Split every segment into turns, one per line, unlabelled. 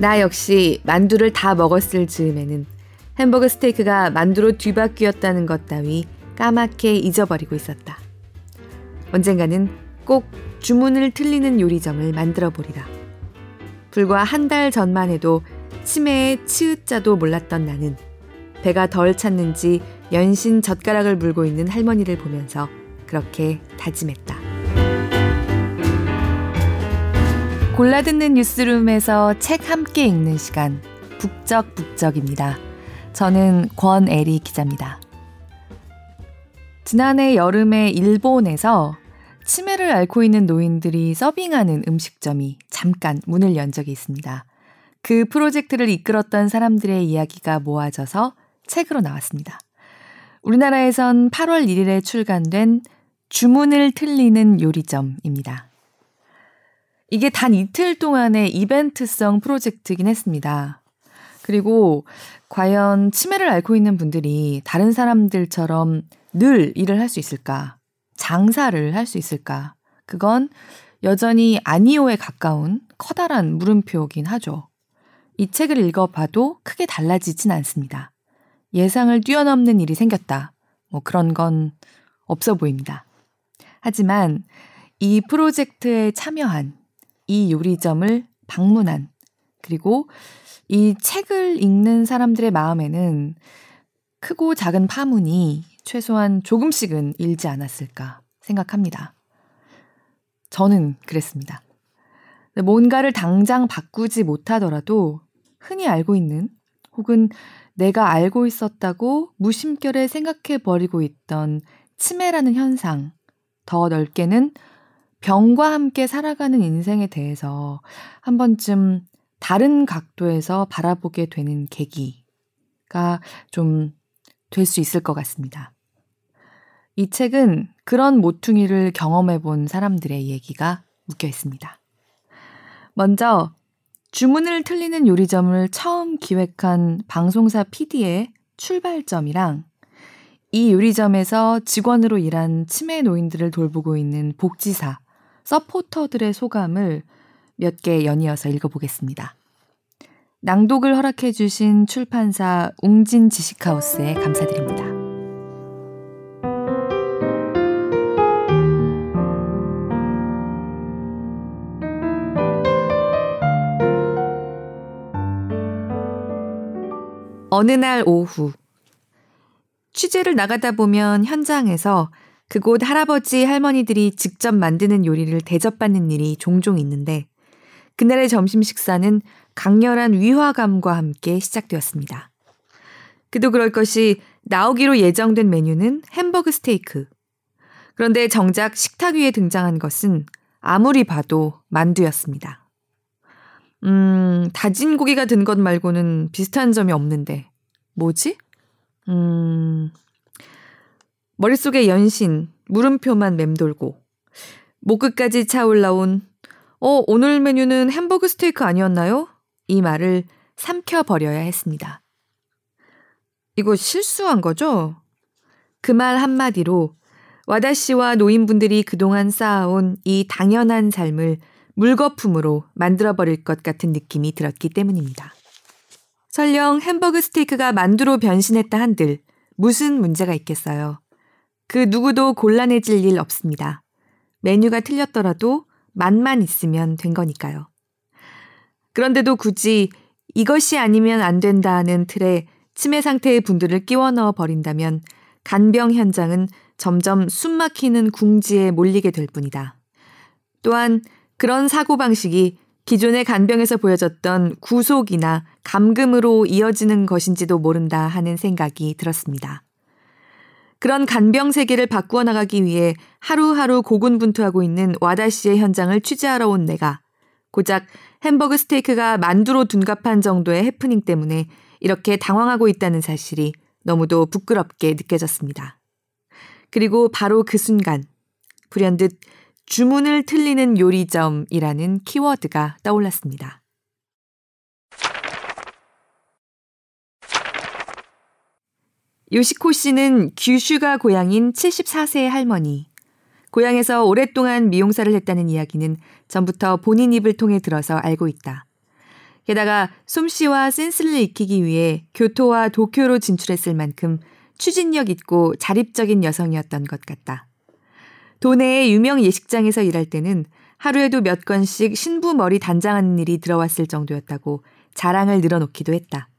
나 역시 만두를 다 먹었을 즈음에는 햄버거 스테이크가 만두로 뒤바뀌었다는 것 따위 까맣게 잊어버리고 있었다. 언젠가는 꼭 주문을 틀리는 요리점을 만들어 보리라. 불과 한 달 전만 해도 치매의 치읓자도 몰랐던 나는 배가 덜 찼는지 연신 젓가락을 물고 있는 할머니를 보면서 그렇게 다짐했다. 골라듣는 뉴스룸에서 책 함께 읽는 시간 북적북적입니다. 저는 권애리 기자입니다. 지난해 여름에 일본에서 치매를 앓고 있는 노인들이 서빙하는 음식점이 잠깐 문을 연 적이 있습니다. 그 프로젝트를 이끌었던 사람들의 이야기가 모아져서 책으로 나왔습니다. 우리나라에선 8월 1일에 출간된 주문을 틀리는 요리점입니다. 이게 단 이틀 동안의 이벤트성 프로젝트이긴 했습니다. 그리고 과연 치매를 앓고 있는 분들이 다른 사람들처럼 늘 일을 할 수 있을까? 장사를 할 수 있을까? 그건 여전히 아니오에 가까운 커다란 물음표긴 하죠. 이 책을 읽어봐도 크게 달라지진 않습니다. 예상을 뛰어넘는 일이 생겼다. 뭐 그런 건 없어 보입니다. 하지만 이 프로젝트에 참여한 이 요리점을 방문한 그리고 이 책을 읽는 사람들의 마음에는 크고 작은 파문이 최소한 조금씩은 일지 않았을까 생각합니다. 저는 그랬습니다. 뭔가를 당장 바꾸지 못하더라도 흔히 알고 있는 혹은 내가 알고 있었다고 무심결에 생각해 버리고 있던 치매라는 현상, 더 넓게는 병과 함께 살아가는 인생에 대해서 한 번쯤 다른 각도에서 바라보게 되는 계기가 좀 될 수 있을 것 같습니다. 이 책은 그런 모퉁이를 경험해 본 사람들의 얘기가 묶여 있습니다. 먼저 주문을 틀리는 요리점을 처음 기획한 방송사 PD의 출발점이랑 이 요리점에서 직원으로 일한 치매 노인들을 돌보고 있는 복지사, 서포터들의 소감을 몇 개 연이어서 읽어보겠습니다. 낭독을 허락해주신 출판사 웅진 지식하우스에 감사드립니다. 어느 날 오후 취재를 나가다 보면 현장에서 그곳 할아버지 할머니들이 직접 만드는 요리를 대접받는 일이 종종 있는데 그날의 점심 식사는 강렬한 위화감과 함께 시작되었습니다. 그도 그럴 것이 나오기로 예정된 메뉴는 햄버거 스테이크. 그런데 정작 식탁 위에 등장한 것은 아무리 봐도 만두였습니다. 음, 다진 고기가 든 것 말고는 비슷한 점이 없는데, 뭐지? 음, 머릿속에 연신, 물음표만 맴돌고, 목끝까지 차올라온, 어, 오늘 메뉴는 햄버거 스테이크 아니었나요? 이 말을 삼켜버려야 했습니다. 이거 실수한 거죠? 그 말 한마디로 와다 씨와 노인분들이 그동안 쌓아온 이 당연한 삶을 물거품으로 만들어버릴 것 같은 느낌이 들었기 때문입니다. 설령 햄버거 스테이크가 만두로 변신했다 한들 무슨 문제가 있겠어요. 그 누구도 곤란해질 일 없습니다. 메뉴가 틀렸더라도 맛만 있으면 된 거니까요. 그런데도 굳이 이것이 아니면 안 된다는 틀에 치매 상태의 분들을 끼워 넣어 버린다면 간병 현장은 점점 숨 막히는 궁지에 몰리게 될 뿐이다. 또한 그런 사고방식이 기존의 간병에서 보여졌던 구속이나 감금으로 이어지는 것인지도 모른다 하는 생각이 들었습니다. 그런 간병 세계를 바꾸어 나가기 위해 하루하루 고군분투하고 있는 와다 씨의 현장을 취재하러 온 내가 고작 햄버거 스테이크가 만두로 둔갑한 정도의 해프닝 때문에 이렇게 당황하고 있다는 사실이 너무도 부끄럽게 느껴졌습니다. 그리고 바로 그 순간 불현듯 주문을 틀리는 요리점이라는 키워드가 떠올랐습니다. 요시코 씨는 규슈가 고향인 74세의 할머니. 고향에서 오랫동안 미용사를 했다는 이야기는 전부터 본인 입을 통해 들어서 알고 있다. 게다가 솜씨와 센스를 익히기 위해 교토와 도쿄로 진출했을 만큼 추진력 있고 자립적인 여성이었던 것 같다. 도내의 유명 예식장에서 일할 때는 하루에도 몇 건씩 신부 머리 단장하는 일이 들어왔을 정도였다고 자랑을 늘어놓기도 했다.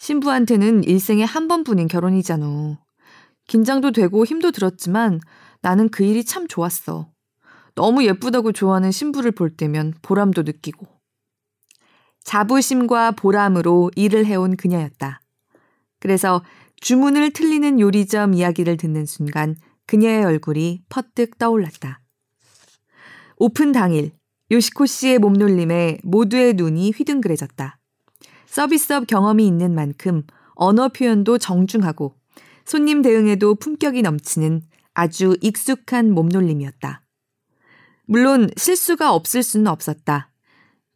신부한테는 일생에 한 번뿐인 결혼이잖아. 긴장도 되고 힘도 들었지만 나는 그 일이 참 좋았어. 너무 예쁘다고 좋아하는 신부를 볼 때면 보람도 느끼고. 자부심과 보람으로 일을 해온 그녀였다. 그래서 주문을 틀리는 요리점 이야기를 듣는 순간 그녀의 얼굴이 퍼뜩 떠올랐다. 오픈 당일 요시코 씨의 몸놀림에 모두의 눈이 휘둥그레졌다. 서비스업 경험이 있는 만큼 언어 표현도 정중하고 손님 대응에도 품격이 넘치는 아주 익숙한 몸놀림이었다. 물론 실수가 없을 수는 없었다.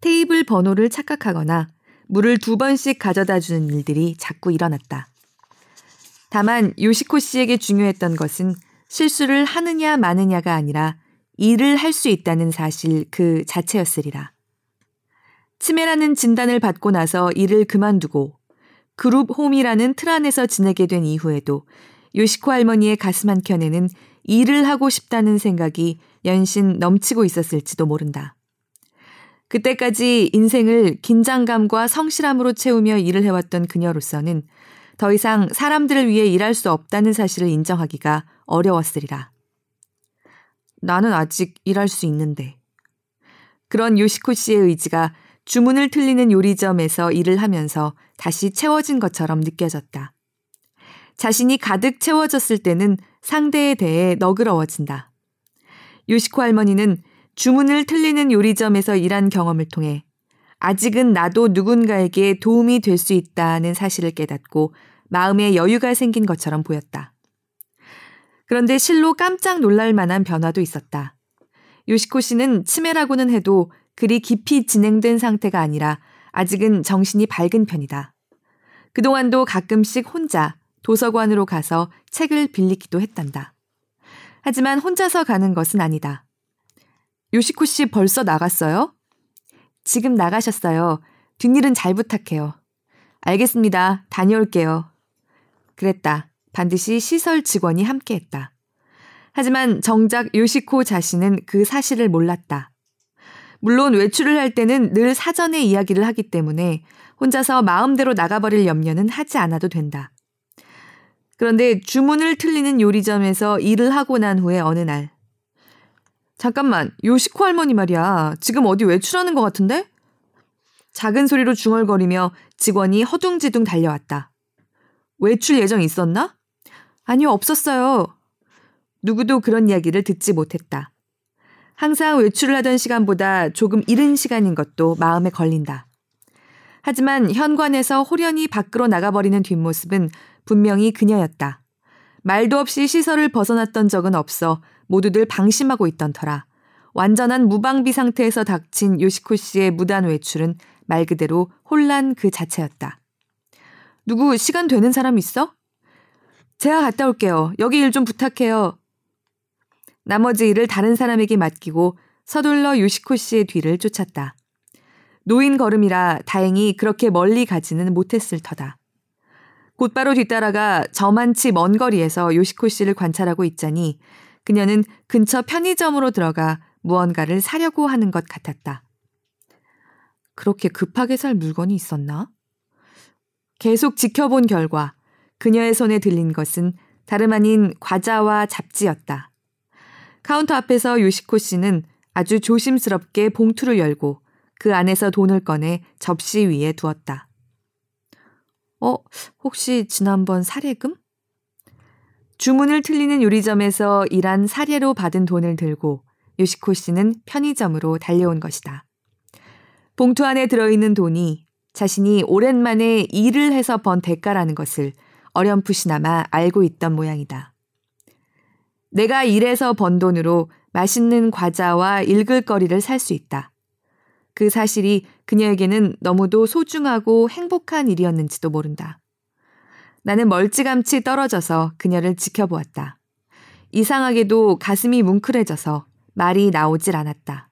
테이블 번호를 착각하거나 물을 두 번씩 가져다 주는 일들이 자꾸 일어났다. 다만 요시코 씨에게 중요했던 것은 실수를 하느냐 마느냐가 아니라 일을 할 수 있다는 사실 그 자체였으리라. 치매라는 진단을 받고 나서 일을 그만두고 그룹 홈이라는 틀 안에서 지내게 된 이후에도 요시코 할머니의 가슴 한켠에는 일을 하고 싶다는 생각이 연신 넘치고 있었을지도 모른다. 그때까지 인생을 긴장감과 성실함으로 채우며 일을 해왔던 그녀로서는 더 이상 사람들을 위해 일할 수 없다는 사실을 인정하기가 어려웠으리라. 나는 아직 일할 수 있는데. 그런 요시코 씨의 의지가 주문을 틀리는 요리점에서 일을 하면서 다시 채워진 것처럼 느껴졌다. 자신이 가득 채워졌을 때는 상대에 대해 너그러워진다. 요시코 할머니는 주문을 틀리는 요리점에서 일한 경험을 통해 아직은 나도 누군가에게 도움이 될 수 있다는 사실을 깨닫고 마음에 여유가 생긴 것처럼 보였다. 그런데 실로 깜짝 놀랄 만한 변화도 있었다. 요시코 씨는 치매라고는 해도 그리 깊이 진행된 상태가 아니라 아직은 정신이 밝은 편이다. 그동안도 가끔씩 혼자 도서관으로 가서 책을 빌리기도 했단다. 하지만 혼자서 가는 것은 아니다. 요시코 씨 벌써 나갔어요? 지금 나가셨어요. 뒷일은 잘 부탁해요. 알겠습니다. 다녀올게요. 그랬다. 반드시 시설 직원이 함께했다. 하지만 정작 요시코 자신은 그 사실을 몰랐다. 물론 외출을 할 때는 늘 사전에 이야기를 하기 때문에 혼자서 마음대로 나가버릴 염려는 하지 않아도 된다. 그런데 주문을 틀리는 요리점에서 일을 하고 난 후에 어느 날. 잠깐만, 요시코 할머니 말이야. 지금 어디 외출하는 것 같은데? 작은 소리로 중얼거리며 직원이 허둥지둥 달려왔다. 외출 예정 있었나? 아니요, 없었어요. 누구도 그런 이야기를 듣지 못했다. 항상 외출을 하던 시간보다 조금 이른 시간인 것도 마음에 걸린다. 하지만 현관에서 호련히 밖으로 나가버리는 뒷모습은 분명히 그녀였다. 말도 없이 시설을 벗어났던 적은 없어 모두들 방심하고 있던 터라 완전한 무방비 상태에서 닥친 요시코 씨의 무단 외출은 말 그대로 혼란 그 자체였다. 누구 시간 되는 사람 있어? 제가 갔다 올게요. 여기 일 좀 부탁해요. 나머지 일을 다른 사람에게 맡기고 서둘러 요시코 씨의 뒤를 쫓았다. 노인 걸음이라 다행히 그렇게 멀리 가지는 못했을 터다. 곧바로 뒤따라가 저만치 먼 거리에서 요시코 씨를 관찰하고 있자니 그녀는 근처 편의점으로 들어가 무언가를 사려고 하는 것 같았다. 그렇게 급하게 살 물건이 있었나? 계속 지켜본 결과 그녀의 손에 들린 것은 다름 아닌 과자와 잡지였다. 카운터 앞에서 요시코 씨는 아주 조심스럽게 봉투를 열고 그 안에서 돈을 꺼내 접시 위에 두었다. 어, 혹시 지난번 사례금? 주문을 틀리는 요리점에서 일한 사례로 받은 돈을 들고 요시코 씨는 편의점으로 달려온 것이다. 봉투 안에 들어있는 돈이 자신이 오랜만에 일을 해서 번 대가라는 것을 어렴풋이나마 알고 있던 모양이다. 내가 일해서 번 돈으로 맛있는 과자와 읽을 거리를 살 수 있다. 그 사실이 그녀에게는 너무도 소중하고 행복한 일이었는지도 모른다. 나는 멀찌감치 떨어져서 그녀를 지켜보았다. 이상하게도 가슴이 뭉클해져서 말이 나오질 않았다.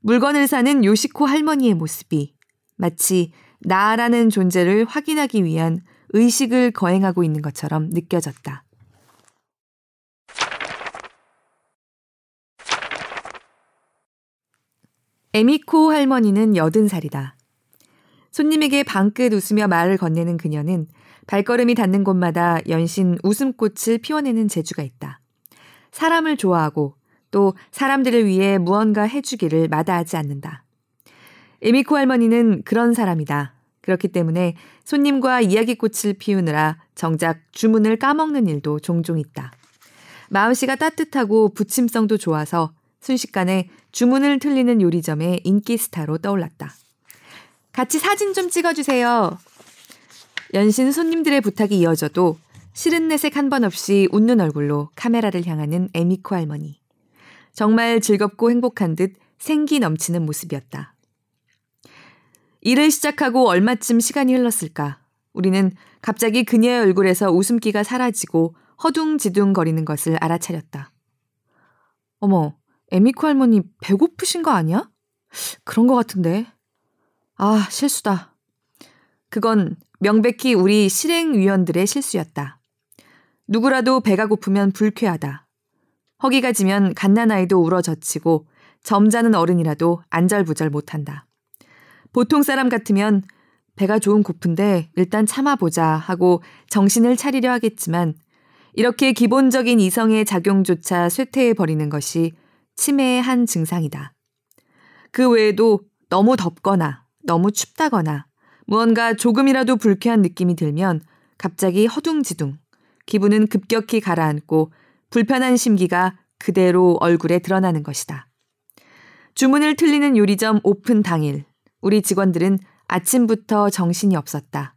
물건을 사는 요시코 할머니의 모습이 마치 나라는 존재를 확인하기 위한 의식을 거행하고 있는 것처럼 느껴졌다. 에미코 할머니는 여든 살이다. 손님에게 방긋 웃으며 말을 건네는 그녀는 발걸음이 닿는 곳마다 연신 웃음꽃을 피워내는 재주가 있다. 사람을 좋아하고 또 사람들을 위해 무언가 해주기를 마다하지 않는다. 에미코 할머니는 그런 사람이다. 그렇기 때문에 손님과 이야기꽃을 피우느라 정작 주문을 까먹는 일도 종종 있다. 마음씨가 따뜻하고 부침성도 좋아서 순식간에 주문을 틀리는 요리점의 인기 스타로 떠올랐다. 같이 사진 좀 찍어주세요. 연신 손님들의 부탁이 이어져도 싫은 내색 한 번 없이 웃는 얼굴로 카메라를 향하는 에미코 할머니. 정말 즐겁고 행복한 듯 생기 넘치는 모습이었다. 일을 시작하고 얼마쯤 시간이 흘렀을까? 우리는 갑자기 그녀의 얼굴에서 웃음기가 사라지고 허둥지둥 거리는 것을 알아차렸다. 어머, 에미코 할머니 배고프신 거 아니야? 그런 거 같은데. 아, 실수다. 그건 명백히 우리 실행위원들의 실수였다. 누구라도 배가 고프면 불쾌하다. 허기가 지면 갓난아이도 울어젖히고 점잖은 어른이라도 안절부절 못한다. 보통 사람 같으면 배가 좋은 고픈데 일단 참아보자 하고 정신을 차리려 하겠지만 이렇게 기본적인 이성의 작용조차 쇠퇴해버리는 것이 치매의 한 증상이다. 그 외에도 너무 덥거나 너무 춥다거나 무언가 조금이라도 불쾌한 느낌이 들면 갑자기 허둥지둥, 기분은 급격히 가라앉고 불편한 심기가 그대로 얼굴에 드러나는 것이다. 주문을 틀리는 요리점 오픈 당일, 우리 직원들은 아침부터 정신이 없었다.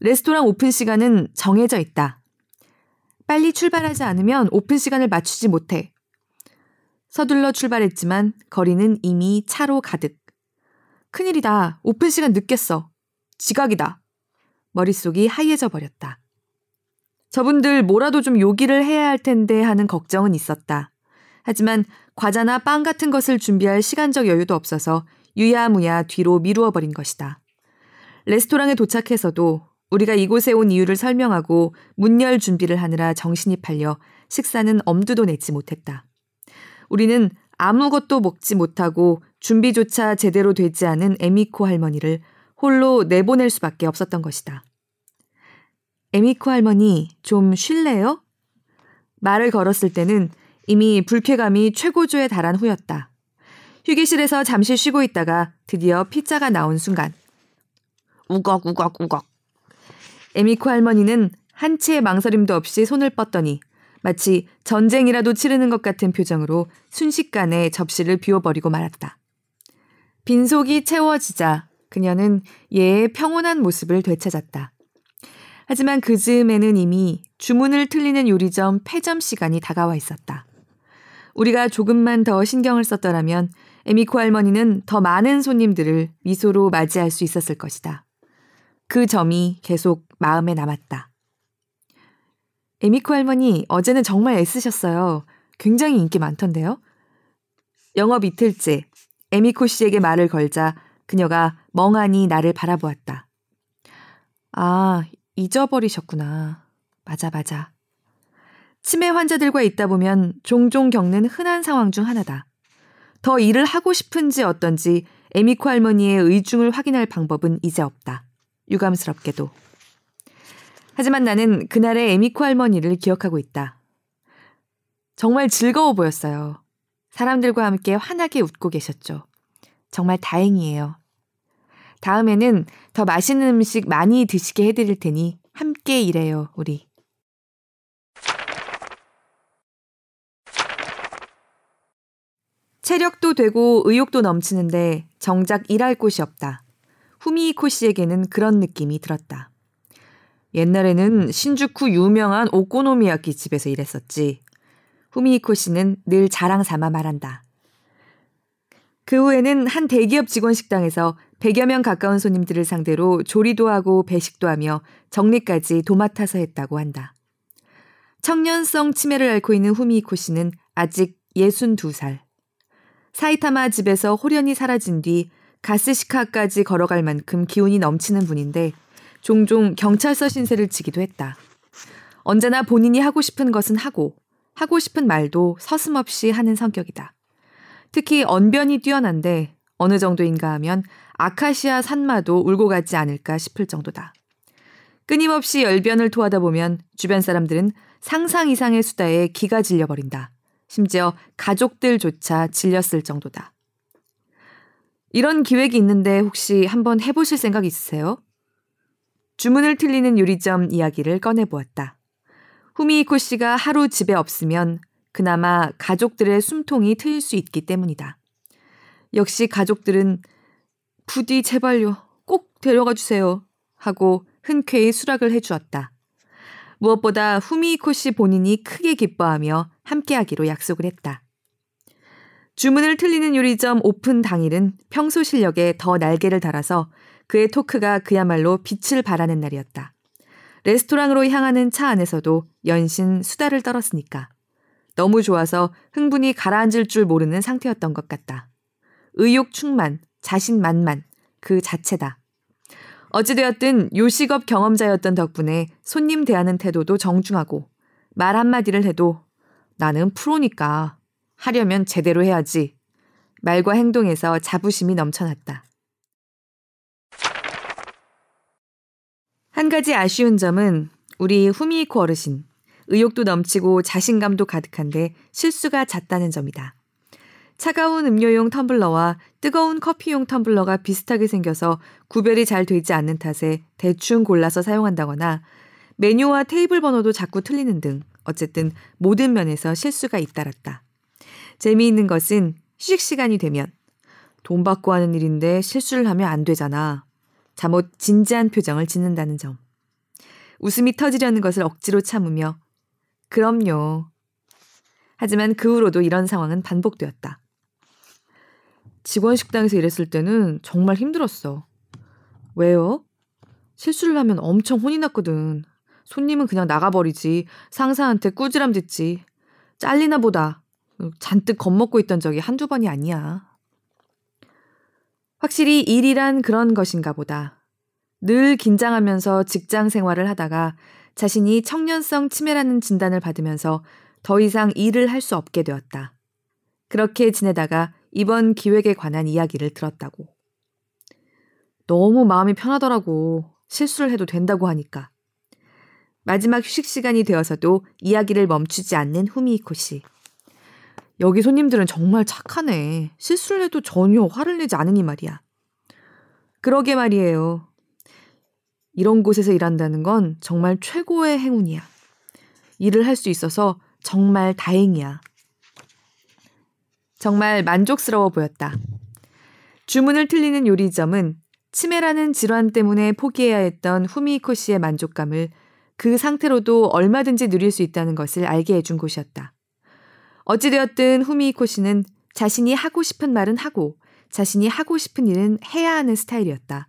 레스토랑 오픈 시간은 정해져 있다. 빨리 출발하지 않으면 오픈 시간을 맞추지 못해. 서둘러 출발했지만 거리는 이미 차로 가득. 큰일이다. 오픈 시간 늦겠어. 지각이다. 머릿속이 하얘져 버렸다. 저분들 뭐라도 좀 요기를 해야 할 텐데 하는 걱정은 있었다. 하지만 과자나 빵 같은 것을 준비할 시간적 여유도 없어서 유야무야 뒤로 미루어 버린 것이다. 레스토랑에 도착해서도 우리가 이곳에 온 이유를 설명하고 문 열 준비를 하느라 정신이 팔려 식사는 엄두도 내지 못했다. 우리는 아무것도 먹지 못하고 준비조차 제대로 되지 않은 에미코 할머니를 홀로 내보낼 수밖에 없었던 것이다. 에미코 할머니, 좀 쉴래요? 말을 걸었을 때는 이미 불쾌감이 최고조에 달한 후였다. 휴게실에서 잠시 쉬고 있다가 드디어 피자가 나온 순간. 우걱우걱우걱. 에미코 할머니는 한 치의 망설임도 없이 손을 뻗더니 마치 전쟁이라도 치르는 것 같은 표정으로 순식간에 접시를 비워버리고 말았다. 빈속이 채워지자 그녀는 예의 평온한 모습을 되찾았다. 하지만 그 즈음에는 이미 주문을 틀리는 요리점 폐점 시간이 다가와 있었다. 우리가 조금만 더 신경을 썼더라면 에미코 할머니는 더 많은 손님들을 미소로 맞이할 수 있었을 것이다. 그 점이 계속 마음에 남았다. 에미코 할머니, 어제는 정말 애쓰셨어요. 굉장히 인기 많던데요? 영업 이틀째, 에미코 씨에게 말을 걸자 그녀가 멍하니 나를 바라보았다. 아, 잊어버리셨구나. 맞아, 맞아. 치매 환자들과 있다 보면 종종 겪는 흔한 상황 중 하나다. 더 일을 하고 싶은지 어떤지 에미코 할머니의 의중을 확인할 방법은 이제 없다. 유감스럽게도. 하지만 나는 그날의 에미코 할머니를 기억하고 있다. 정말 즐거워 보였어요. 사람들과 함께 환하게 웃고 계셨죠. 정말 다행이에요. 다음에는 더 맛있는 음식 많이 드시게 해드릴 테니 함께 일해요, 우리. 체력도 되고 의욕도 넘치는데 정작 일할 곳이 없다. 후미이코 씨에게는 그런 느낌이 들었다. 옛날에는 신주쿠 유명한 오코노미야키 집에서 일했었지. 후미이코 씨는 늘 자랑 삼아 말한다. 그 후에는 한 대기업 직원 식당에서 100여 명 가까운 손님들을 상대로 조리도 하고 배식도 하며 정리까지 도맡아서 했다고 한다. 청년성 치매를 앓고 있는 후미이코 씨는 아직 62살. 사이타마 집에서 호련히 사라진 뒤 가스시카까지 걸어갈 만큼 기운이 넘치는 분인데 종종 경찰서 신세를 지기도 했다. 언제나 본인이 하고 싶은 것은 하고 하고 싶은 말도 서슴없이 하는 성격이다. 특히 언변이 뛰어난데 어느 정도인가 하면 아카시아 산마도 울고 가지 않을까 싶을 정도다. 끊임없이 열변을 토하다 보면 주변 사람들은 상상 이상의 수다에 기가 질려버린다. 심지어 가족들조차 질렸을 정도다. 이런 기획이 있는데 혹시 한번 해보실 생각 있으세요? 주문을 틀리는 요리점 이야기를 꺼내보았다. 후미이코 씨가 하루 집에 없으면 그나마 가족들의 숨통이 트일 수 있기 때문이다. 역시 가족들은 부디 제발요, 꼭 데려가 주세요. 하고 흔쾌히 수락을 해주었다. 무엇보다 후미이코 씨 본인이 크게 기뻐하며 함께하기로 약속을 했다. 주문을 틀리는 요리점 오픈 당일은 평소 실력에 더 날개를 달아서 그의 토크가 그야말로 빛을 발하는 날이었다. 레스토랑으로 향하는 차 안에서도 연신 수다를 떨었으니까. 너무 좋아서 흥분이 가라앉을 줄 모르는 상태였던 것 같다. 의욕 충만, 자신 만만, 그 자체다. 어찌되었든 요식업 경험자였던 덕분에 손님 대하는 태도도 정중하고 말 한마디를 해도 나는 프로니까 하려면 제대로 해야지. 말과 행동에서 자부심이 넘쳐났다. 한 가지 아쉬운 점은 우리 후미이코 어르신, 의욕도 넘치고 자신감도 가득한데 실수가 잦다는 점이다. 차가운 음료용 텀블러와 뜨거운 커피용 텀블러가 비슷하게 생겨서 구별이 잘 되지 않는 탓에 대충 골라서 사용한다거나 메뉴와 테이블 번호도 자꾸 틀리는 등 어쨌든 모든 면에서 실수가 잇따랐다. 재미있는 것은 휴식 시간이 되면 돈 받고 하는 일인데 실수를 하면 안 되잖아. 잠옷 진지한 표정을 짓는다는 점. 웃음이 터지려는 것을 억지로 참으며 그럼요. 하지만 그 후로도 이런 상황은 반복되었다. 직원 식당에서 일했을 때는 정말 힘들었어. 왜요? 실수를 하면 엄청 혼이 났거든. 손님은 그냥 나가버리지. 상사한테 꾸지람 듣지. 잘리나 보다. 잔뜩 겁먹고 있던 적이 한두 번이 아니야. 확실히 일이란 그런 것인가 보다. 늘 긴장하면서 직장 생활을 하다가 자신이 청년성 치매라는 진단을 받으면서 더 이상 일을 할 수 없게 되었다. 그렇게 지내다가 이번 기획에 관한 이야기를 들었다고. 너무 마음이 편하더라고. 실수를 해도 된다고 하니까. 마지막 휴식 시간이 되어서도 이야기를 멈추지 않는 후미이코 씨. 여기 손님들은 정말 착하네. 실수를 해도 전혀 화를 내지 않으니 말이야. 그러게 말이에요. 이런 곳에서 일한다는 건 정말 최고의 행운이야. 일을 할 수 있어서 정말 다행이야. 정말 만족스러워 보였다. 주문을 틀리는 요리점은 치매라는 질환 때문에 포기해야 했던 후미이코 씨의 만족감을 그 상태로도 얼마든지 누릴 수 있다는 것을 알게 해준 곳이었다. 어찌되었든 후미이코 씨는 자신이 하고 싶은 말은 하고 자신이 하고 싶은 일은 해야 하는 스타일이었다.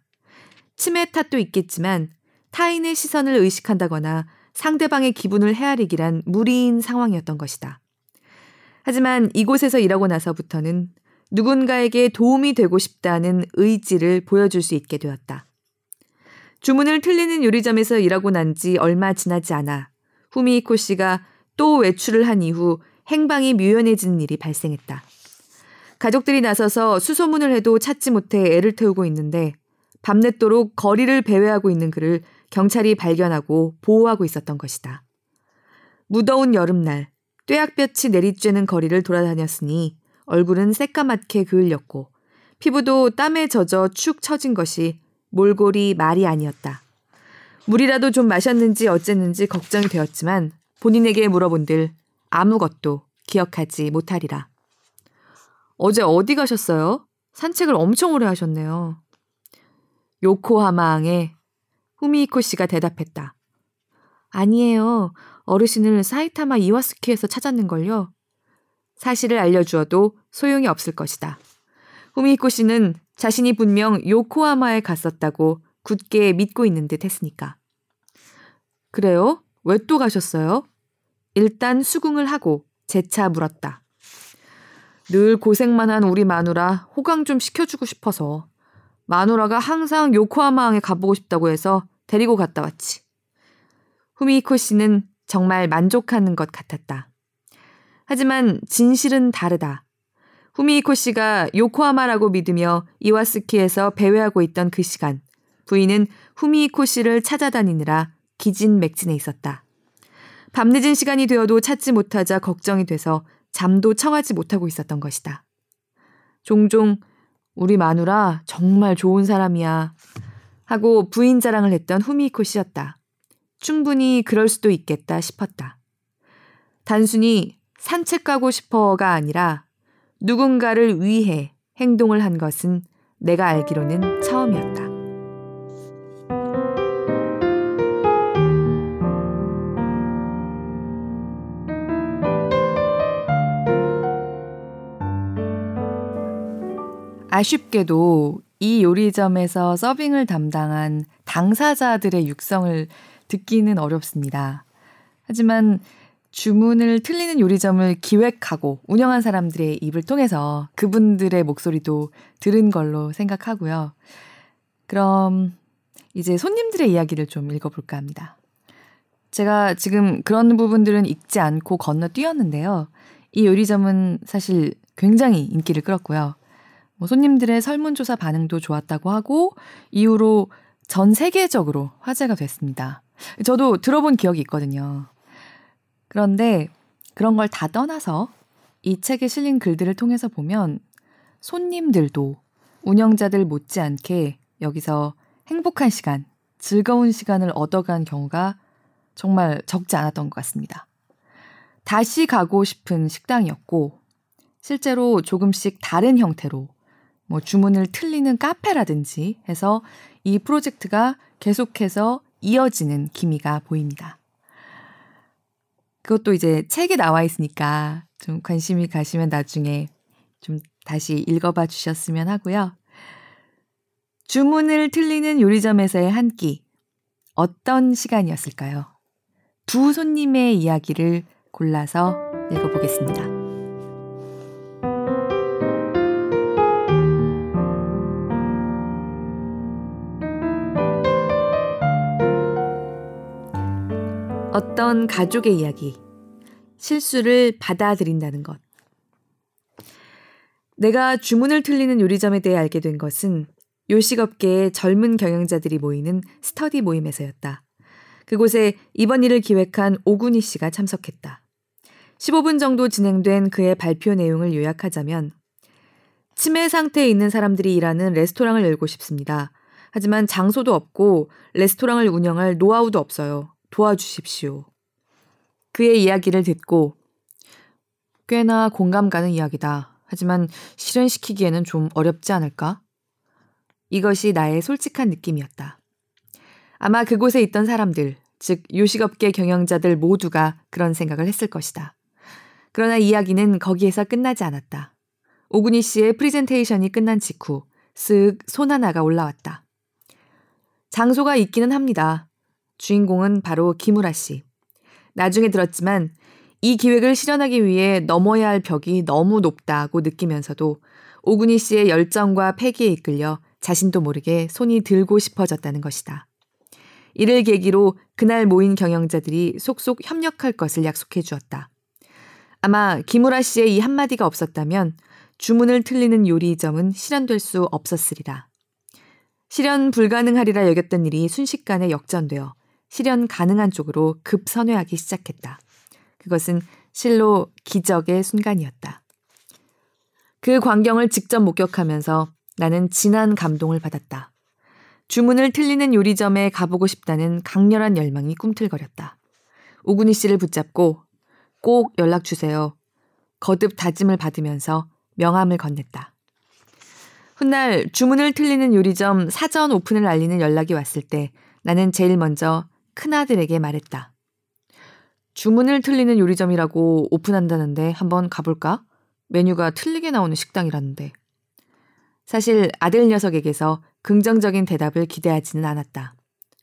치매 탓도 있겠지만 타인의 시선을 의식한다거나 상대방의 기분을 헤아리기란 무리인 상황이었던 것이다. 하지만 이곳에서 일하고 나서부터는 누군가에게 도움이 되고 싶다는 의지를 보여줄 수 있게 되었다. 주문을 틀리는 요리점에서 일하고 난 지 얼마 지나지 않아 후미이코 씨가 또 외출을 한 이후 행방이 묘연해지는 일이 발생했다. 가족들이 나서서 수소문을 해도 찾지 못해 애를 태우고 있는데 밤늦도록 거리를 배회하고 있는 그를 경찰이 발견하고 보호하고 있었던 것이다. 무더운 여름날 뙤약볕이 내리쬐는 거리를 돌아다녔으니 얼굴은 새까맣게 그을렸고 피부도 땀에 젖어 축 처진 것이 몰골이 말이 아니었다. 물이라도 좀 마셨는지 어쨌는지 걱정이 되었지만 본인에게 물어본들 아무것도 기억하지 못하리라. 어제 어디 가셨어요? 산책을 엄청 오래 하셨네요. 요코하마항에 후미이코 씨가 대답했다. 아니에요. 어르신을 사이타마 이와스키에서 찾았는걸요. 사실을 알려주어도 소용이 없을 것이다. 후미이코 씨는 자신이 분명 요코하마에 갔었다고 굳게 믿고 있는 듯 했으니까. 그래요? 왜 또 가셨어요? 일단 수긍을 하고 재차 물었다. 늘 고생만 한 우리 마누라 호강 좀 시켜주고 싶어서 마누라가 항상 요코하마항에 가보고 싶다고 해서 데리고 갔다 왔지. 후미이코 씨는 정말 만족하는 것 같았다. 하지만 진실은 다르다. 후미이코 씨가 요코하마라고 믿으며 이와스키에서 배회하고 있던 그 시간, 부인은 후미이코 씨를 찾아다니느라 기진맥진해 있었다. 밤늦은 시간이 되어도 찾지 못하자 걱정이 돼서 잠도 청하지 못하고 있었던 것이다. 종종 우리 마누라 정말 좋은 사람이야 하고 부인 자랑을 했던 후미이코 씨였다. 충분히 그럴 수도 있겠다 싶었다. 단순히 산책 가고 싶어가 아니라 누군가를 위해 행동을 한 것은 내가 알기로는 처음이었다. 아쉽게도 이 요리점에서 서빙을 담당한 당사자들의 육성을 듣기는 어렵습니다. 하지만 주문을 틀리는 요리점을 기획하고 운영한 사람들의 입을 통해서 그분들의 목소리도 들은 걸로 생각하고요. 그럼 이제 손님들의 이야기를 좀 읽어볼까 합니다. 제가 지금 그런 부분들은 읽지 않고 건너뛰었는데요. 이 요리점은 사실 굉장히 인기를 끌었고요. 뭐 손님들의 설문조사 반응도 좋았다고 하고 이후로 전 세계적으로 화제가 됐습니다. 저도 들어본 기억이 있거든요. 그런데 그런 걸 다 떠나서 이 책에 실린 글들을 통해서 보면 손님들도 운영자들 못지않게 여기서 행복한 시간, 즐거운 시간을 얻어간 경우가 정말 적지 않았던 것 같습니다. 다시 가고 싶은 식당이었고, 실제로 조금씩 다른 형태로 뭐 주문을 틀리는 카페라든지 해서 이 프로젝트가 계속해서 이어지는 기미가 보입니다. 그것도 이제 책에 나와 있으니까 좀 관심이 가시면 나중에 좀 다시 읽어봐 주셨으면 하고요. 주문을 틀리는 요리점에서의 한 끼. 어떤 시간이었을까요? 두 손님의 이야기를 골라서 읽어보겠습니다. 어떤 가족의 이야기, 실수를 받아들인다는 것. 내가 주문을 틀리는 요리점에 대해 알게 된 것은 요식업계의 젊은 경영자들이 모이는 스터디 모임에서였다. 그곳에 이번 일을 기획한 오군희 씨가 참석했다. 15분 정도 진행된 그의 발표 내용을 요약하자면 치매 상태에 있는 사람들이 일하는 레스토랑을 열고 싶습니다. 하지만 장소도 없고 레스토랑을 운영할 노하우도 없어요. 도와주십시오. 그의 이야기를 듣고 꽤나 공감 가는 이야기다. 하지만 실현시키기에는 좀 어렵지 않을까? 이것이 나의 솔직한 느낌이었다. 아마 그곳에 있던 사람들, 즉 요식업계 경영자들 모두가 그런 생각을 했을 것이다. 그러나 이야기는 거기에서 끝나지 않았다. 오구니 씨의 프리젠테이션이 끝난 직후 쓱 손 하나가 올라왔다. 장소가 있기는 합니다. 주인공은 바로 김우라 씨. 나중에 들었지만 이 기획을 실현하기 위해 넘어야 할 벽이 너무 높다고 느끼면서도 오구니 씨의 열정과 패기에 이끌려 자신도 모르게 손이 들고 싶어졌다는 것이다. 이를 계기로 그날 모인 경영자들이 속속 협력할 것을 약속해 주었다. 아마 김우라 씨의 이 한마디가 없었다면 주문을 틀리는 요리점은 실현될 수 없었으리라. 실현 불가능하리라 여겼던 일이 순식간에 역전되어 실현 가능한 쪽으로 급선회하기 시작했다. 그것은 실로 기적의 순간이었다. 그 광경을 직접 목격하면서 나는 진한 감동을 받았다. 주문을 틀리는 요리점에 가보고 싶다는 강렬한 열망이 꿈틀거렸다. 오구니 씨를 붙잡고 꼭 연락 주세요. 거듭 다짐을 받으면서 명함을 건넸다. 훗날 주문을 틀리는 요리점 사전 오픈을 알리는 연락이 왔을 때 나는 제일 먼저 큰아들에게 말했다. 주문을 틀리는 요리점이라고 오픈한다는데 한번 가볼까? 메뉴가 틀리게 나오는 식당이라는데. 사실 아들 녀석에게서 긍정적인 대답을 기대하지는 않았다.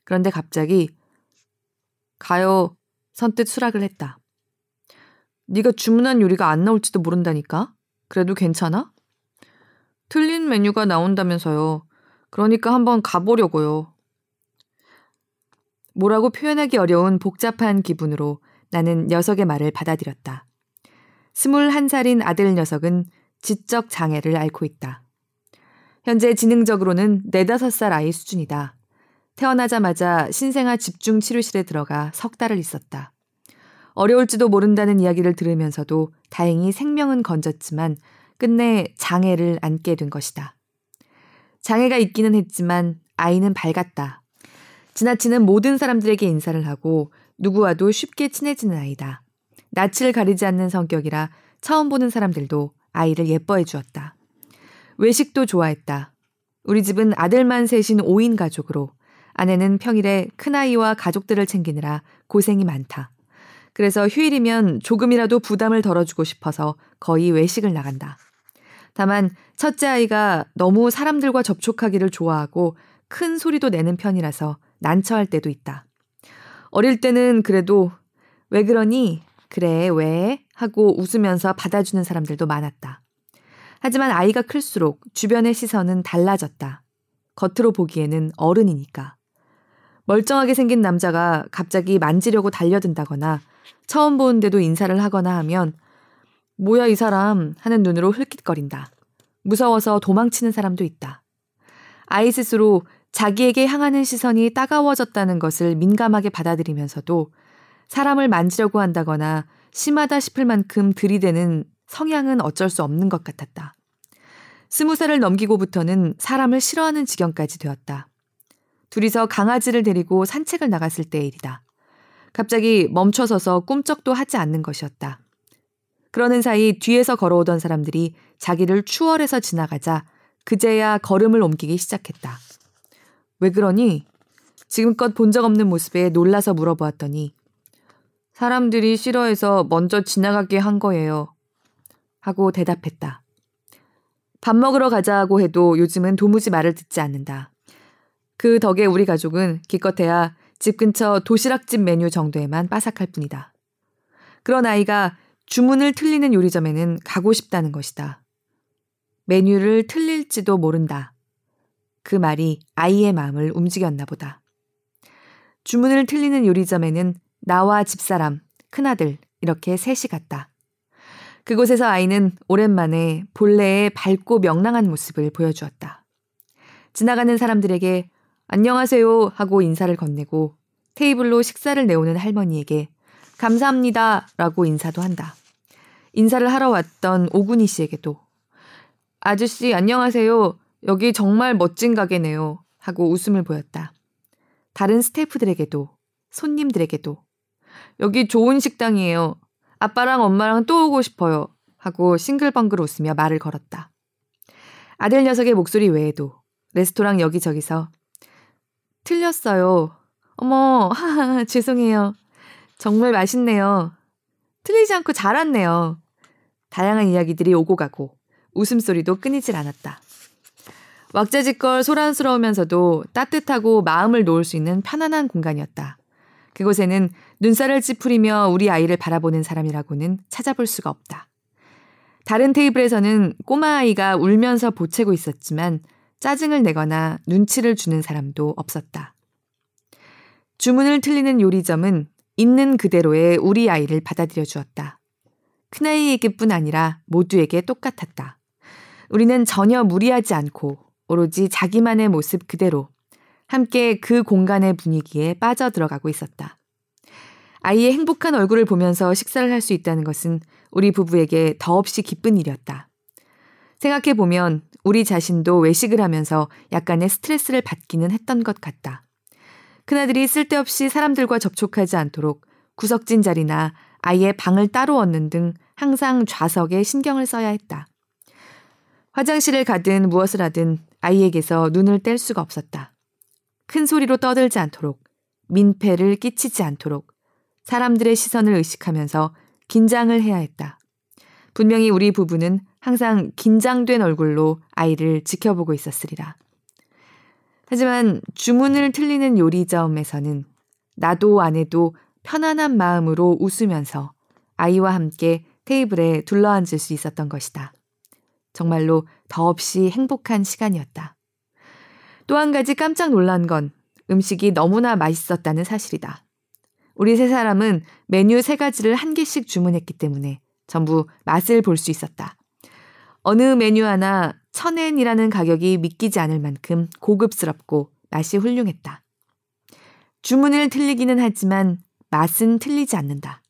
그런데 갑자기 가요 선뜻 수락을 했다. 네가 주문한 요리가 안 나올지도 모른다니까? 그래도 괜찮아? 틀린 메뉴가 나온다면서요. 그러니까 한번 가보려고요. 뭐라고 표현하기 어려운 복잡한 기분으로 나는 녀석의 말을 받아들였다. 스물한 살인 아들 녀석은 지적 장애를 앓고 있다. 현재 지능적으로는 네다섯 살 아이 수준이다. 태어나자마자 신생아 집중 치료실에 들어가 석 달을 있었다. 어려울지도 모른다는 이야기를 들으면서도 다행히 생명은 건졌지만 끝내 장애를 안게 된 것이다. 장애가 있기는 했지만 아이는 밝았다. 지나치는 모든 사람들에게 인사를 하고 누구와도 쉽게 친해지는 아이다. 낯을 가리지 않는 성격이라 처음 보는 사람들도 아이를 예뻐해 주었다. 외식도 좋아했다. 우리 집은 아들만 셋인 5인 가족으로 아내는 평일에 큰아이와 가족들을 챙기느라 고생이 많다. 그래서 휴일이면 조금이라도 부담을 덜어주고 싶어서 거의 외식을 나간다. 다만 첫째 아이가 너무 사람들과 접촉하기를 좋아하고 큰 소리도 내는 편이라서 난처할 때도 있다. 어릴 때는 그래도 왜 그러니? 그래, 왜? 하고 웃으면서 받아주는 사람들도 많았다. 하지만 아이가 클수록 주변의 시선은 달라졌다. 겉으로 보기에는 어른이니까. 멀쩡하게 생긴 남자가 갑자기 만지려고 달려든다거나 처음 보는데도 인사를 하거나 하면 뭐야 이 사람 하는 눈으로 흘깃거린다. 무서워서 도망치는 사람도 있다. 아이 스스로 자기에게 향하는 시선이 따가워졌다는 것을 민감하게 받아들이면서도 사람을 만지려고 한다거나 심하다 싶을 만큼 들이대는 성향은 어쩔 수 없는 것 같았다. 스무 살을 넘기고부터는 사람을 싫어하는 지경까지 되었다. 둘이서 강아지를 데리고 산책을 나갔을 때의 일이다. 갑자기 멈춰서서 꿈쩍도 하지 않는 것이었다. 그러는 사이 뒤에서 걸어오던 사람들이 자기를 추월해서 지나가자 그제야 걸음을 옮기기 시작했다. 왜 그러니? 지금껏 본 적 없는 모습에 놀라서 물어보았더니 사람들이 싫어해서 먼저 지나가게 한 거예요. 하고 대답했다. 밥 먹으러 가자고 해도 요즘은 도무지 말을 듣지 않는다. 그 덕에 우리 가족은 기껏해야 집 근처 도시락집 메뉴 정도에만 빠삭할 뿐이다. 그런 아이가 주문을 틀리는 요리점에는 가고 싶다는 것이다. 메뉴를 틀릴지도 모른다. 그 말이 아이의 마음을 움직였나 보다. 주문을 틀리는 요리점에는 나와 집사람, 큰아들, 이렇게 셋이 갔다. 그곳에서 아이는 오랜만에 본래의 밝고 명랑한 모습을 보여주었다. 지나가는 사람들에게 안녕하세요 하고 인사를 건네고 테이블로 식사를 내오는 할머니에게 감사합니다 라고 인사도 한다. 인사를 하러 왔던 오군이 씨에게도 아저씨 안녕하세요. 여기 정말 멋진 가게네요. 하고 웃음을 보였다. 다른 스태프들에게도, 손님들에게도, 여기 좋은 식당이에요. 아빠랑 엄마랑 또 오고 싶어요. 하고 싱글벙글 웃으며 말을 걸었다. 아들 녀석의 목소리 외에도 레스토랑 여기저기서 틀렸어요. 어머, 하하, 죄송해요. 정말 맛있네요. 틀리지 않고 잘 왔네요. 다양한 이야기들이 오고 가고 웃음소리도 끊이질 않았다. 왁자지껄 소란스러우면서도 따뜻하고 마음을 놓을 수 있는 편안한 공간이었다. 그곳에는 눈살을 찌푸리며 우리 아이를 바라보는 사람이라고는 찾아볼 수가 없다. 다른 테이블에서는 꼬마 아이가 울면서 보채고 있었지만 짜증을 내거나 눈치를 주는 사람도 없었다. 주문을 틀리는 요리점은 있는 그대로의 우리 아이를 받아들여 주었다. 큰아이에게뿐 아니라 모두에게 똑같았다. 우리는 전혀 무리하지 않고 오로지 자기만의 모습 그대로 함께 그 공간의 분위기에 빠져 들어가고 있었다. 아이의 행복한 얼굴을 보면서 식사를 할 수 있다는 것은 우리 부부에게 더없이 기쁜 일이었다. 생각해보면 우리 자신도 외식을 하면서 약간의 스트레스를 받기는 했던 것 같다. 큰아들이 쓸데없이 사람들과 접촉하지 않도록 구석진 자리나 아이의 방을 따로 얻는 등 항상 좌석에 신경을 써야 했다. 화장실을 가든 무엇을 하든 아이에게서 눈을 뗄 수가 없었다. 큰 소리로 떠들지 않도록, 민폐를 끼치지 않도록, 사람들의 시선을 의식하면서 긴장을 해야 했다. 분명히 우리 부부는 항상 긴장된 얼굴로 아이를 지켜보고 있었으리라. 하지만 주문을 틀리는 요리점에서는 나도 아내도 편안한 마음으로 웃으면서 아이와 함께 테이블에 둘러앉을 수 있었던 것이다. 정말로 더없이 행복한 시간이었다. 또 한 가지 깜짝 놀란 건 음식이 너무나 맛있었다는 사실이다. 우리 세 사람은 메뉴 세 가지를 한 개씩 주문했기 때문에 전부 맛을 볼 수 있었다. 어느 메뉴 하나 천엔이라는 가격이 믿기지 않을 만큼 고급스럽고 맛이 훌륭했다. 주문을 틀리기는 하지만 맛은 틀리지 않는다.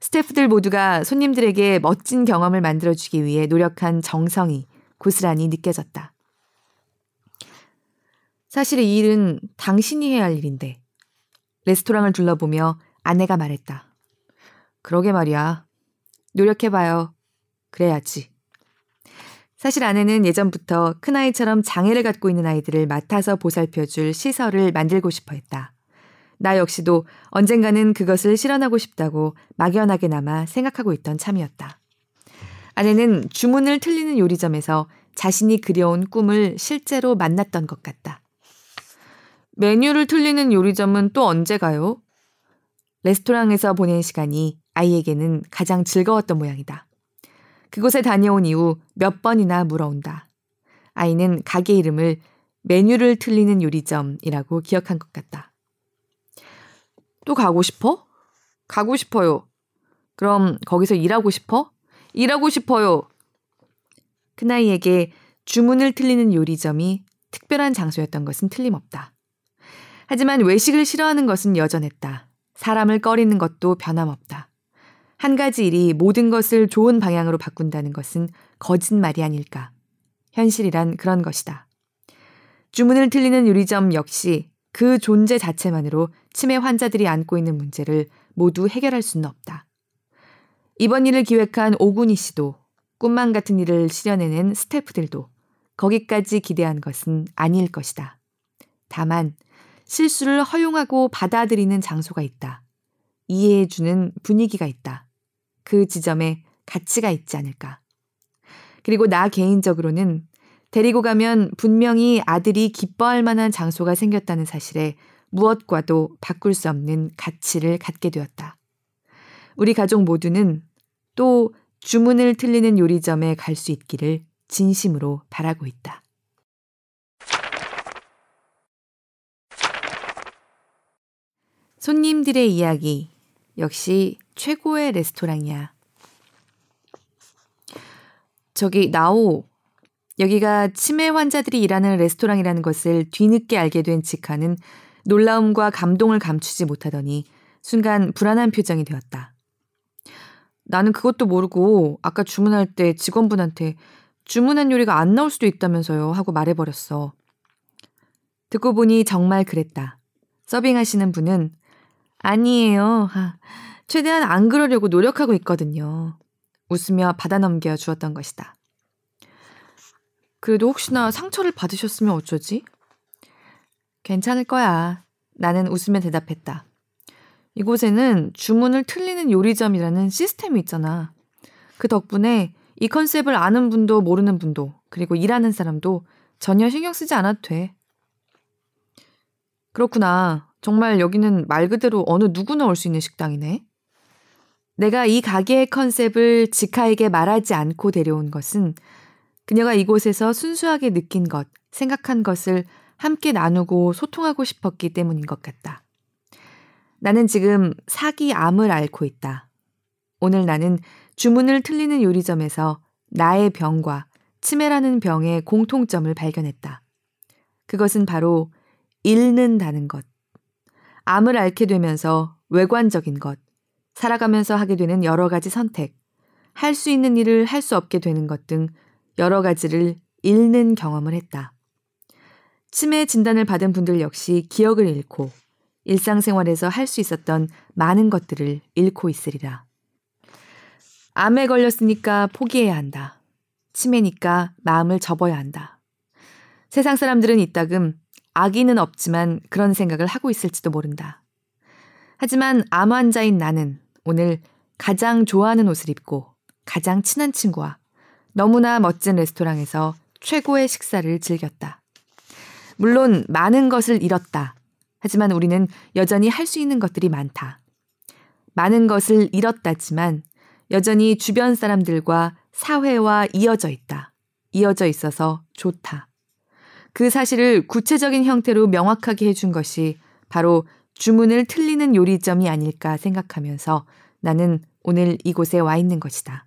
스태프들 모두가 손님들에게 멋진 경험을 만들어주기 위해 노력한 정성이 고스란히 느껴졌다. 사실 이 일은 당신이 해야 할 일인데. 레스토랑을 둘러보며 아내가 말했다. 그러게 말이야. 노력해봐요. 그래야지. 사실 아내는 예전부터 큰아이처럼 장애를 갖고 있는 아이들을 맡아서 보살펴줄 시설을 만들고 싶어 했다. 나 역시도 언젠가는 그것을 실현하고 싶다고 막연하게나마 생각하고 있던 참이었다. 아내는 주문을 틀리는 요리점에서 자신이 그려온 꿈을 실제로 만났던 것 같다. 메뉴를 틀리는 요리점은 또 언제 가요? 레스토랑에서 보낸 시간이 아이에게는 가장 즐거웠던 모양이다. 그곳에 다녀온 이후 몇 번이나 물어온다. 아이는 가게 이름을 메뉴를 틀리는 요리점이라고 기억한 것 같다. 또 가고 싶어? 가고 싶어요. 그럼 거기서 일하고 싶어? 일하고 싶어요. 큰아이에게 주문을 틀리는 요리점이 특별한 장소였던 것은 틀림없다. 하지만 외식을 싫어하는 것은 여전했다. 사람을 꺼리는 것도 변함없다. 한 가지 일이 모든 것을 좋은 방향으로 바꾼다는 것은 거짓말이 아닐까. 현실이란 그런 것이다. 주문을 틀리는 요리점 역시 그 존재 자체만으로 치매 환자들이 안고 있는 문제를 모두 해결할 수는 없다. 이번 일을 기획한 오군이 씨도 꿈만 같은 일을 실현해낸 스태프들도 거기까지 기대한 것은 아닐 것이다. 다만 실수를 허용하고 받아들이는 장소가 있다. 이해해주는 분위기가 있다. 그 지점에 가치가 있지 않을까. 그리고 나 개인적으로는 데리고 가면 분명히 아들이 기뻐할 만한 장소가 생겼다는 사실에 무엇과도 바꿀 수 없는 가치를 갖게 되었다. 우리 가족 모두는 또 주문을 틀리는 요리점에 갈 수 있기를 진심으로 바라고 있다. 손님들의 이야기 역시 최고의 레스토랑이야. 저기 나오 여기가 치매 환자들이 일하는 레스토랑이라는 것을 뒤늦게 알게 된 직하는 놀라움과 감동을 감추지 못하더니 순간 불안한 표정이 되었다. 나는 그것도 모르고 아까 주문할 때 직원분한테 주문한 요리가 안 나올 수도 있다면서요 하고 말해버렸어. 듣고 보니 정말 그랬다. 서빙하시는 분은 아니에요. 최대한 안 그러려고 노력하고 있거든요. 웃으며 받아 넘겨 주었던 것이다. 그래도 혹시나 상처를 받으셨으면 어쩌지? 괜찮을 거야. 나는 웃으며 대답했다. 이곳에는 주문을 틀리는 요리점이라는 시스템이 있잖아. 그 덕분에 이 컨셉을 아는 분도 모르는 분도 그리고 일하는 사람도 전혀 신경 쓰지 않아도 돼. 그렇구나. 정말 여기는 말 그대로 어느 누구나 올 수 있는 식당이네. 내가 이 가게의 컨셉을 지카에게 말하지 않고 데려온 것은 그녀가 이곳에서 순수하게 느낀 것, 생각한 것을 함께 나누고 소통하고 싶었기 때문인 것 같다. 나는 지금 사기 암을 앓고 있다. 오늘 나는 주문을 틀리는 요리점에서 나의 병과 치매라는 병의 공통점을 발견했다. 그것은 바로 잃는다는 것. 암을 앓게 되면서 외관적인 것, 살아가면서 하게 되는 여러 가지 선택, 할 수 있는 일을 할 수 없게 되는 것 등 여러 가지를 잃는 경험을 했다. 치매 진단을 받은 분들 역시 기억을 잃고 일상생활에서 할 수 있었던 많은 것들을 잃고 있으리라. 암에 걸렸으니까 포기해야 한다. 치매니까 마음을 접어야 한다. 세상 사람들은 이따금 악의는 없지만 그런 생각을 하고 있을지도 모른다. 하지만 암 환자인 나는 오늘 가장 좋아하는 옷을 입고 가장 친한 친구와 너무나 멋진 레스토랑에서 최고의 식사를 즐겼다. 물론 많은 것을 잃었다. 하지만 우리는 여전히 할 수 있는 것들이 많다. 많은 것을 잃었다지만 여전히 주변 사람들과 사회와 이어져 있다. 이어져 있어서 좋다. 그 사실을 구체적인 형태로 명확하게 해준 것이 바로 주문을 틀리는 요리점이 아닐까 생각하면서 나는 오늘 이곳에 와 있는 것이다.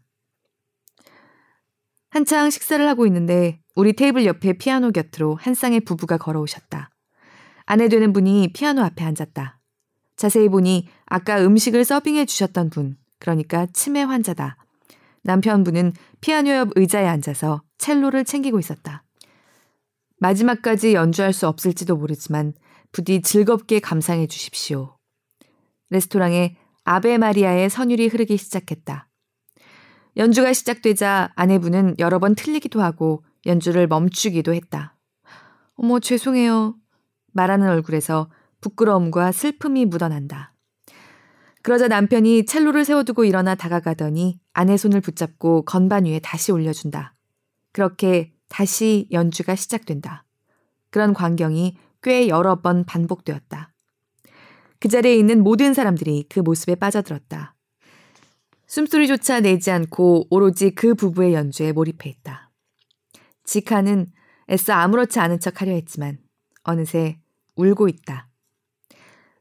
한창 식사를 하고 있는데 우리 테이블 옆에 피아노 곁으로 한 쌍의 부부가 걸어오셨다. 아내 되는 분이 피아노 앞에 앉았다. 자세히 보니 아까 음식을 서빙해 주셨던 분, 그러니까 치매 환자다. 남편분은 피아노 옆 의자에 앉아서 첼로를 챙기고 있었다. 마지막까지 연주할 수 없을지도 모르지만 부디 즐겁게 감상해 주십시오. 레스토랑에 아베 마리아의 선율이 흐르기 시작했다. 연주가 시작되자 아내분은 여러 번 틀리기도 하고 연주를 멈추기도 했다. 어머, 죄송해요. 말하는 얼굴에서 부끄러움과 슬픔이 묻어난다. 그러자 남편이 첼로를 세워두고 일어나 다가가더니 아내 손을 붙잡고 건반 위에 다시 올려준다. 그렇게 다시 연주가 시작된다. 그런 광경이 꽤 여러 번 반복되었다. 그 자리에 있는 모든 사람들이 그 모습에 빠져들었다. 숨소리조차 내지 않고 오로지 그 부부의 연주에 몰입해 있다. 지카는 애써 아무렇지 않은 척 하려 했지만 어느새 울고 있다.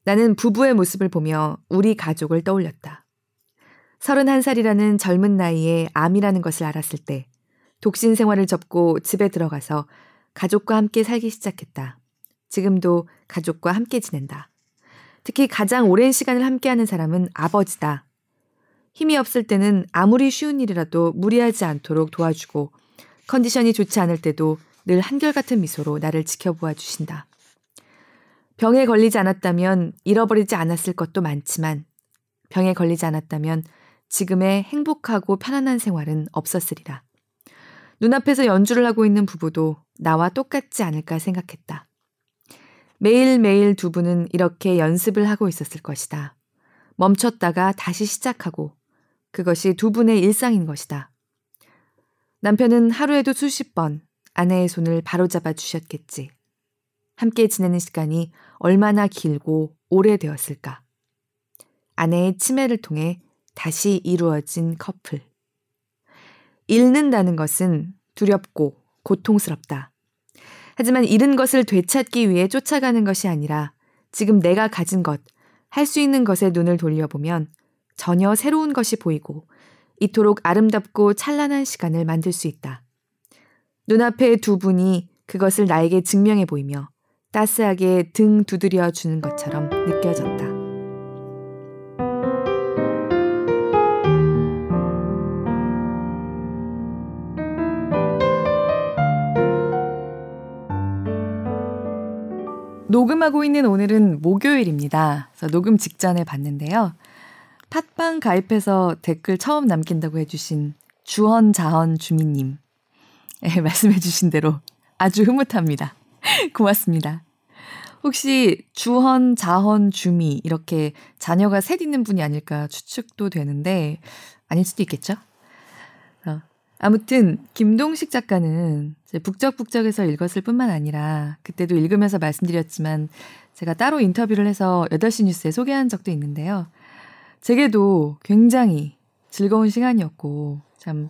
나는 부부의 모습을 보며 우리 가족을 떠올렸다. 31살이라는 젊은 나이에 암이라는 것을 알았을 때 독신 생활을 접고 집에 들어가서 가족과 함께 살기 시작했다. 지금도 가족과 함께 지낸다. 특히 가장 오랜 시간을 함께하는 사람은 아버지다. 힘이 없을 때는 아무리 쉬운 일이라도 무리하지 않도록 도와주고 컨디션이 좋지 않을 때도 늘 한결같은 미소로 나를 지켜보아 주신다. 병에 걸리지 않았다면 잃어버리지 않았을 것도 많지만 병에 걸리지 않았다면 지금의 행복하고 편안한 생활은 없었으리라. 눈앞에서 연주를 하고 있는 부부도 나와 똑같지 않을까 생각했다. 매일매일 두 분은 이렇게 연습을 하고 있었을 것이다. 멈췄다가 다시 시작하고 그것이 두 분의 일상인 것이다. 남편은 하루에도 수십 번 아내의 손을 바로잡아 주셨겠지. 함께 지내는 시간이 얼마나 길고 오래되었을까. 아내의 치매를 통해 다시 이루어진 커플. 잃는다는 것은 두렵고 고통스럽다. 하지만 잃은 것을 되찾기 위해 쫓아가는 것이 아니라 지금 내가 가진 것, 할 수 있는 것에 눈을 돌려보면 전혀 새로운 것이 보이고 이토록 아름답고 찬란한 시간을 만들 수 있다. 눈앞에 두 분이 그것을 나에게 증명해 보이며 따스하게 등 두드려 주는 것처럼 느껴졌다. 녹음하고 있는 오늘은 목요일입니다. 그래서 녹음 직전에 봤는데요. 팟빵 가입해서 댓글 처음 남긴다고 해주신 주헌 자헌 주민님 네, 말씀해주신 대로 아주 흐뭇합니다. 고맙습니다. 혹시 주헌, 자헌, 주미 이렇게 자녀가 셋 있는 분이 아닐까 추측도 되는데 아닐 수도 있겠죠? 어, 아무튼 김동식 작가는 북적북적에서 읽었을 뿐만 아니라 그때도 읽으면서 말씀드렸지만 제가 따로 인터뷰를 해서 8시 뉴스에 소개한 적도 있는데요. 제게도 굉장히 즐거운 시간이었고 참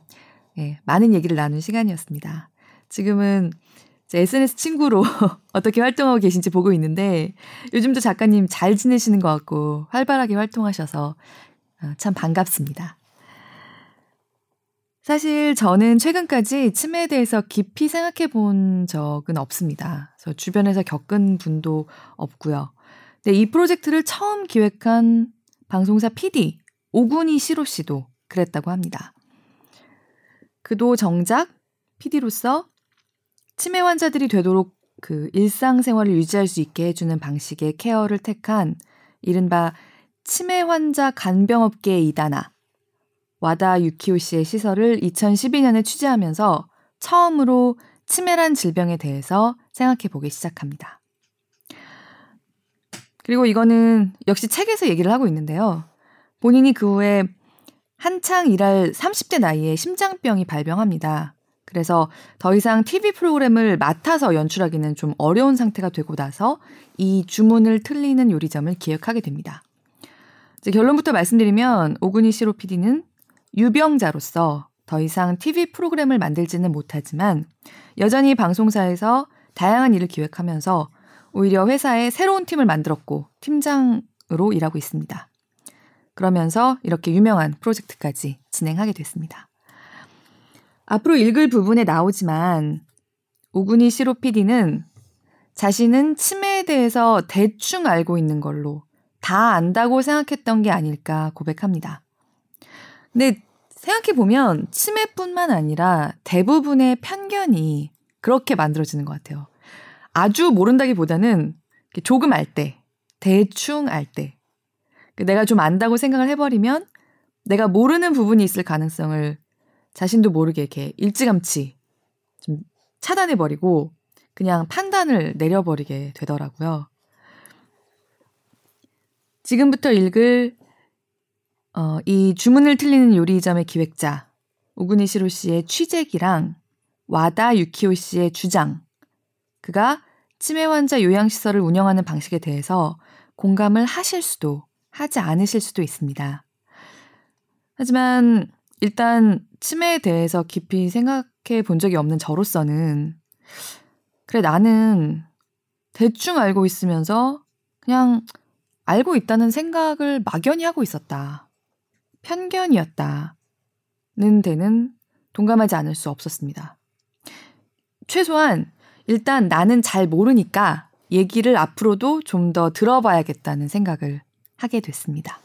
예, 많은 얘기를 나눈 시간이었습니다. 지금은 SNS 친구로 어떻게 활동하고 계신지 보고 있는데 요즘도 작가님 잘 지내시는 것 같고 활발하게 활동하셔서 어, 참 반갑습니다. 사실 저는 최근까지 치매에 대해서 깊이 생각해 본 적은 없습니다. 그래서 주변에서 겪은 분도 없고요. 근데 이 프로젝트를 처음 기획한 방송사 PD 오군이 시로 씨도 그랬다고 합니다. 그도 정작 PD로서 치매 환자들이 되도록 그 일상생활을 유지할 수 있게 해주는 방식의 케어를 택한 이른바 치매 환자 간병업계의 이다나 와다 유키오 씨의 시설을 2012년에 취재하면서 처음으로 치매란 질병에 대해서 생각해 보기 시작합니다. 그리고 이거는 역시 책에서 얘기를 하고 있는데요. 본인이 그 후에 한창 일할 30대 나이에 심장병이 발병합니다. 그래서 더 이상 TV 프로그램을 맡아서 연출하기는 좀 어려운 상태가 되고 나서 이 주문을 틀리는 요리점을 기획하게 됩니다. 이제 결론부터 말씀드리면 오구니 시로 PD는 유병자로서 더 이상 TV 프로그램을 만들지는 못하지만 여전히 방송사에서 다양한 일을 기획하면서 오히려 회사에 새로운 팀을 만들었고 팀장으로 일하고 있습니다. 그러면서 이렇게 유명한 프로젝트까지 진행하게 됐습니다. 앞으로 읽을 부분에 나오지만 오구니 시로 PD는 자신은 치매에 대해서 대충 알고 있는 걸로 다 안다고 생각했던 게 아닐까 고백합니다. 근데 생각해보면 치매뿐만 아니라 대부분의 편견이 그렇게 만들어지는 것 같아요. 아주 모른다기 보다는 조금 알 때, 대충 알 때. 내가 좀 안다고 생각을 해버리면 내가 모르는 부분이 있을 가능성을 자신도 모르게 이렇게 일찌감치 좀 차단해버리고 그냥 판단을 내려버리게 되더라고요. 지금부터 읽을 어, 이 주문을 틀리는 요리점의 기획자 오구니 시로 씨의 취재기랑 와다 유키오 씨의 주장 그가 치매 환자 요양시설을 운영하는 방식에 대해서 공감을 하실 수도 하지 않으실 수도 있습니다. 하지만 일단 치매에 대해서 깊이 생각해 본 적이 없는 저로서는 그래 나는 대충 알고 있으면서 그냥 알고 있다는 생각을 막연히 하고 있었다. 편견이었다. 는 데는 동감하지 않을 수 없었습니다. 최소한 일단 나는 잘 모르니까 얘기를 앞으로도 좀 더 들어봐야겠다는 생각을 하게 됐습니다.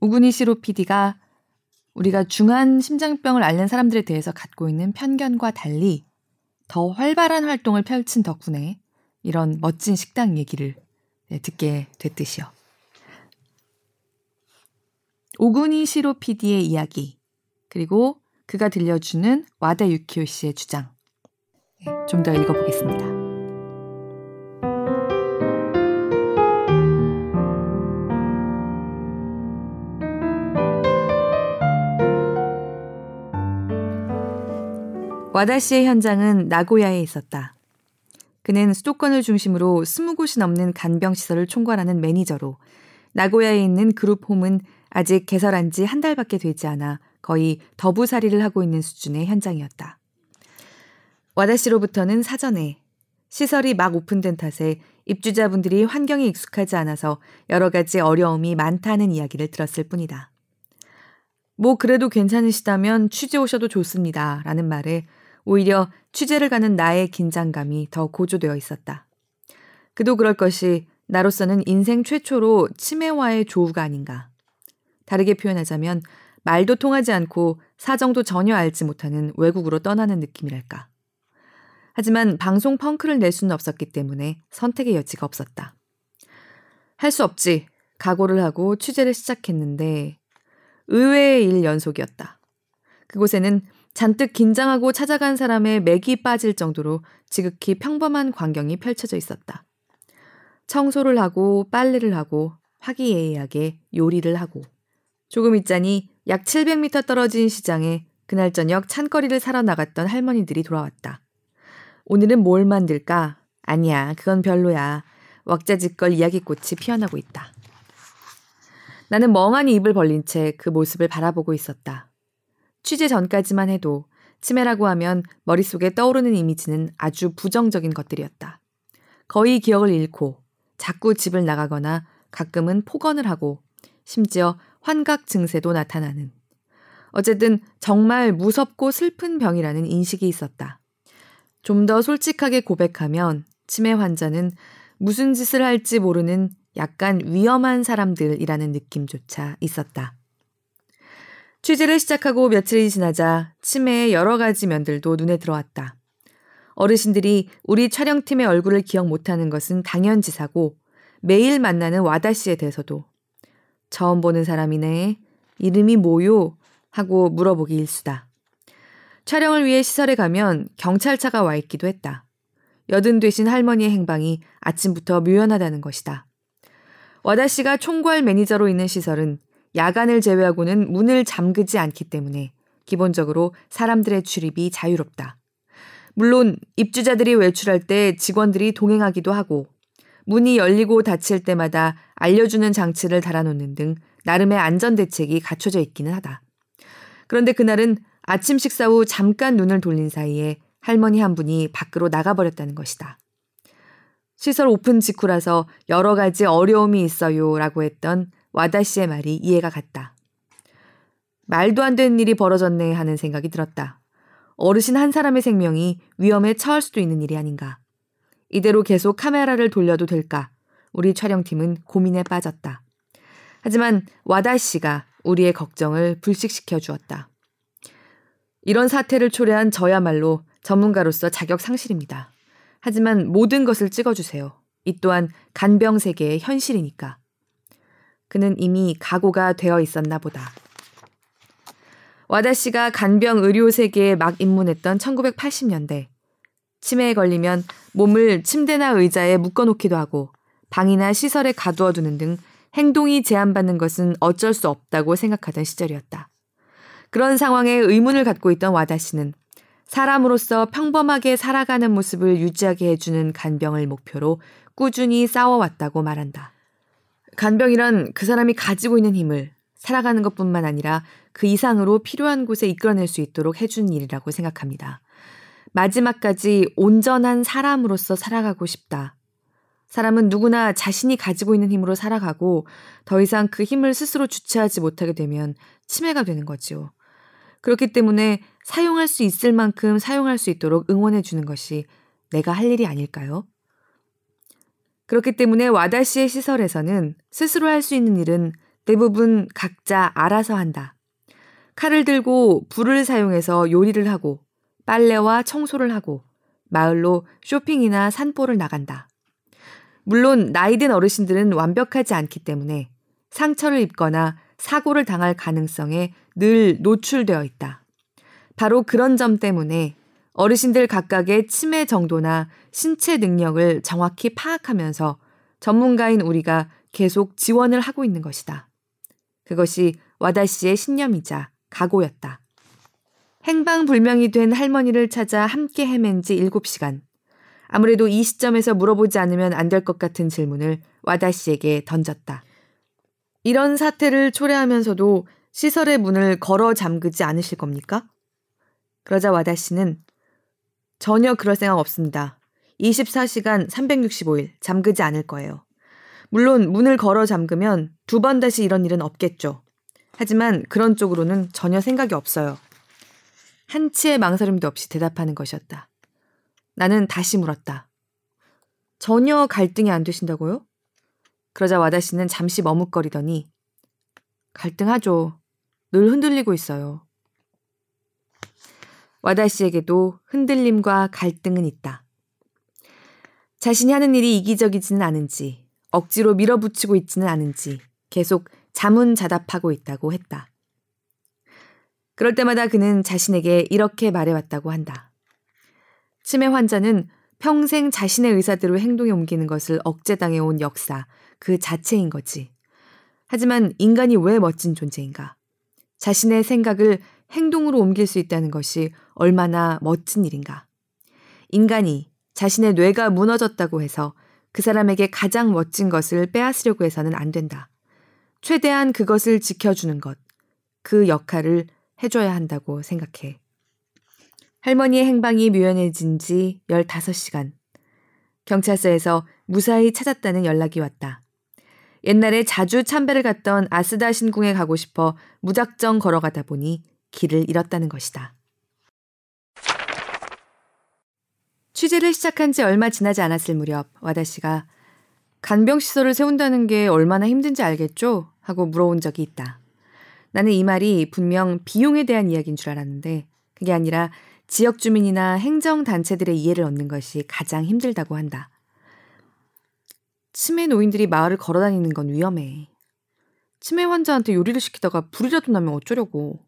우구니시로 PD가 우리가 중한 심장병을 앓는 사람들에 대해서 갖고 있는 편견과 달리 더 활발한 활동을 펼친 덕분에 이런 멋진 식당 얘기를 네, 듣게 됐듯이요. 오구니시로 PD의 이야기, 그리고 그가 들려주는 와다 유키오 씨의 주장. 네, 좀더 읽어보겠습니다. 와다 씨의 현장은 나고야에 있었다. 그는 수도권을 중심으로 20곳이 넘는 간병시설을 총괄하는 매니저로 나고야에 있는 그룹홈은 아직 개설한 지 한 달밖에 되지 않아 거의 더부살이를 하고 있는 수준의 현장이었다. 와다 씨로부터는 사전에 시설이 막 오픈된 탓에 입주자분들이 환경에 익숙하지 않아서 여러 가지 어려움이 많다는 이야기를 들었을 뿐이다. 뭐 그래도 괜찮으시다면 취재 오셔도 좋습니다. 라는 말에 오히려 취재를 가는 나의 긴장감이 더 고조되어 있었다. 그도 그럴 것이 나로서는 인생 최초로 치매와의 조우가 아닌가. 다르게 표현하자면 말도 통하지 않고 사정도 전혀 알지 못하는 외국으로 떠나는 느낌이랄까. 하지만 방송 펑크를 낼 수는 없었기 때문에 선택의 여지가 없었다. 할 수 없지. 각오를 하고 취재를 시작했는데 의외의 일 연속이었다. 그곳에는 잔뜩 긴장하고 찾아간 사람의 맥이 빠질 정도로 지극히 평범한 광경이 펼쳐져 있었다. 청소를 하고 빨래를 하고 화기애애하게 요리를 하고 조금 있자니 약 700m 떨어진 시장에 그날 저녁 찬거리를 사러 나갔던 할머니들이 돌아왔다. 오늘은 뭘 만들까? 아니야, 그건 별로야. 왁자지껄 이야기꽃이 피어나고 있다. 나는 멍하니 입을 벌린 채 그 모습을 바라보고 있었다. 취재 전까지만 해도 치매라고 하면 머릿속에 떠오르는 이미지는 아주 부정적인 것들이었다. 거의 기억을 잃고 자꾸 집을 나가거나 가끔은 폭언을 하고 심지어 환각 증세도 나타나는 어쨌든 정말 무섭고 슬픈 병이라는 인식이 있었다. 좀 더 솔직하게 고백하면 치매 환자는 무슨 짓을 할지 모르는 약간 위험한 사람들이라는 느낌조차 있었다. 취재를 시작하고 며칠이 지나자 치매의 여러 가지 면들도 눈에 들어왔다. 어르신들이 우리 촬영팀의 얼굴을 기억 못하는 것은 당연지사고 매일 만나는 와다 씨에 대해서도 처음 보는 사람이네. 이름이 뭐요? 하고 물어보기 일수다. 촬영을 위해 시설에 가면 경찰차가 와 있기도 했다. 여든 되신 할머니의 행방이 아침부터 묘연하다는 것이다. 와다 씨가 총괄 매니저로 있는 시설은 야간을 제외하고는 문을 잠그지 않기 때문에 기본적으로 사람들의 출입이 자유롭다. 물론 입주자들이 외출할 때 직원들이 동행하기도 하고 문이 열리고 닫힐 때마다 알려주는 장치를 달아놓는 등 나름의 안전 대책이 갖춰져 있기는 하다. 그런데 그날은 아침 식사 후 잠깐 눈을 돌린 사이에 할머니 한 분이 밖으로 나가버렸다는 것이다. 시설 오픈 직후라서 여러 가지 어려움이 있어요 라고 했던 와다 씨의 말이 이해가 갔다. 말도 안 되는 일이 벌어졌네 하는 생각이 들었다. 어르신 한 사람의 생명이 위험에 처할 수도 있는 일이 아닌가. 이대로 계속 카메라를 돌려도 될까? 우리 촬영팀은 고민에 빠졌다. 하지만 와다 씨가 우리의 걱정을 불식시켜 주었다. 이런 사태를 초래한 저야말로 전문가로서 자격 상실입니다. 하지만 모든 것을 찍어주세요. 이 또한 간병 세계의 현실이니까. 그는 이미 각오가 되어 있었나 보다. 와다 씨가 간병 의료 세계에 막 입문했던 1980년대. 치매에 걸리면 몸을 침대나 의자에 묶어놓기도 하고 방이나 시설에 가두어 두는 등 행동이 제한받는 것은 어쩔 수 없다고 생각하던 시절이었다. 그런 상황에 의문을 갖고 있던 와다 씨는 사람으로서 평범하게 살아가는 모습을 유지하게 해주는 간병을 목표로 꾸준히 싸워왔다고 말한다. 간병이란 그 사람이 가지고 있는 힘을 살아가는 것 뿐만 아니라 그 이상으로 필요한 곳에 이끌어낼 수 있도록 해준 일이라고 생각합니다. 마지막까지 온전한 사람으로서 살아가고 싶다. 사람은 누구나 자신이 가지고 있는 힘으로 살아가고 더 이상 그 힘을 스스로 주체하지 못하게 되면 치매가 되는 거지요. 그렇기 때문에 사용할 수 있을 만큼 사용할 수 있도록 응원해 주는 것이 내가 할 일이 아닐까요? 그렇기 때문에 와다 씨의 시설에서는 스스로 할 수 있는 일은 대부분 각자 알아서 한다. 칼을 들고 불을 사용해서 요리를 하고 빨래와 청소를 하고 마을로 쇼핑이나 산보를 나간다. 물론 나이든 어르신들은 완벽하지 않기 때문에 상처를 입거나 사고를 당할 가능성에 늘 노출되어 있다. 바로 그런 점 때문에 어르신들 각각의 치매 정도나 신체 능력을 정확히 파악하면서 전문가인 우리가 계속 지원을 하고 있는 것이다. 그것이 와다 씨의 신념이자 각오였다. 행방불명이 된 할머니를 찾아 함께 헤맨 지 7시간. 아무래도 이 시점에서 물어보지 않으면 안 될 것 같은 질문을 와다 씨에게 던졌다. 이런 사태를 초래하면서도 시설의 문을 걸어 잠그지 않으실 겁니까? 그러자 와다 씨는 전혀 그럴 생각 없습니다. 24시간 365일 잠그지 않을 거예요. 물론 문을 걸어 잠그면 두 번 다시 이런 일은 없겠죠. 하지만 그런 쪽으로는 전혀 생각이 없어요. 한치의 망설임도 없이 대답하는 것이었다. 나는 다시 물었다. 전혀 갈등이 안 되신다고요? 그러자 와다 씨는 잠시 머뭇거리더니 갈등하죠. 늘 흔들리고 있어요. 와다 씨에게도 흔들림과 갈등은 있다. 자신이 하는 일이 이기적이지는 않은지, 억지로 밀어붙이고 있지는 않은지 계속 자문자답하고 있다고 했다. 그럴 때마다 그는 자신에게 이렇게 말해왔다고 한다. 치매 환자는 평생 자신의 의사대로 행동에 옮기는 것을 억제당해온 역사 그 자체인 거지. 하지만 인간이 왜 멋진 존재인가? 자신의 생각을 행동으로 옮길 수 있다는 것이 얼마나 멋진 일인가? 인간이 자신의 뇌가 무너졌다고 해서 그 사람에게 가장 멋진 것을 빼앗으려고 해서는 안 된다. 최대한 그것을 지켜주는 것, 그 역할을 해줘야 한다고 생각해. 할머니의 행방이 묘연해진 지 15시간. 경찰서에서 무사히 찾았다는 연락이 왔다. 옛날에 자주 참배를 갔던 아스다 신궁에 가고 싶어 무작정 걸어가다 보니 길을 잃었다는 것이다. 취재를 시작한 지 얼마 지나지 않았을 무렵 와다 씨가 간병 시설을 세운다는 게 얼마나 힘든지 알겠죠? 하고 물어온 적이 있다. 나는 이 말이 분명 비용에 대한 이야기인 줄 알았는데 그게 아니라 지역 주민이나 행정 단체들의 이해를 얻는 것이 가장 힘들다고 한다. 치매 노인들이 마을을 걸어 다니는 건 위험해. 치매 환자한테 요리를 시키다가 불이라도 나면 어쩌려고.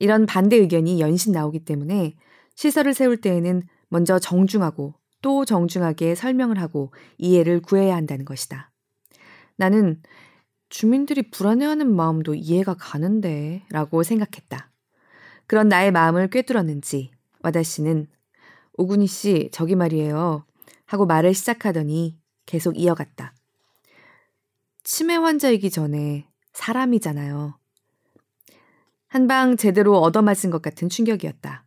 이런 반대 의견이 연신 나오기 때문에 시설을 세울 때에는 먼저 정중하고 또 정중하게 설명을 하고 이해를 구해야 한다는 것이다. 나는 주민들이 불안해하는 마음도 이해가 가는데 라고 생각했다. 그런 나의 마음을 꿰뚫었는지 와다 씨는 오구니 씨 저기 말이에요 하고 말을 시작하더니 계속 이어갔다. 치매 환자이기 전에 사람이잖아요. 한방 제대로 얻어맞은 것 같은 충격이었다.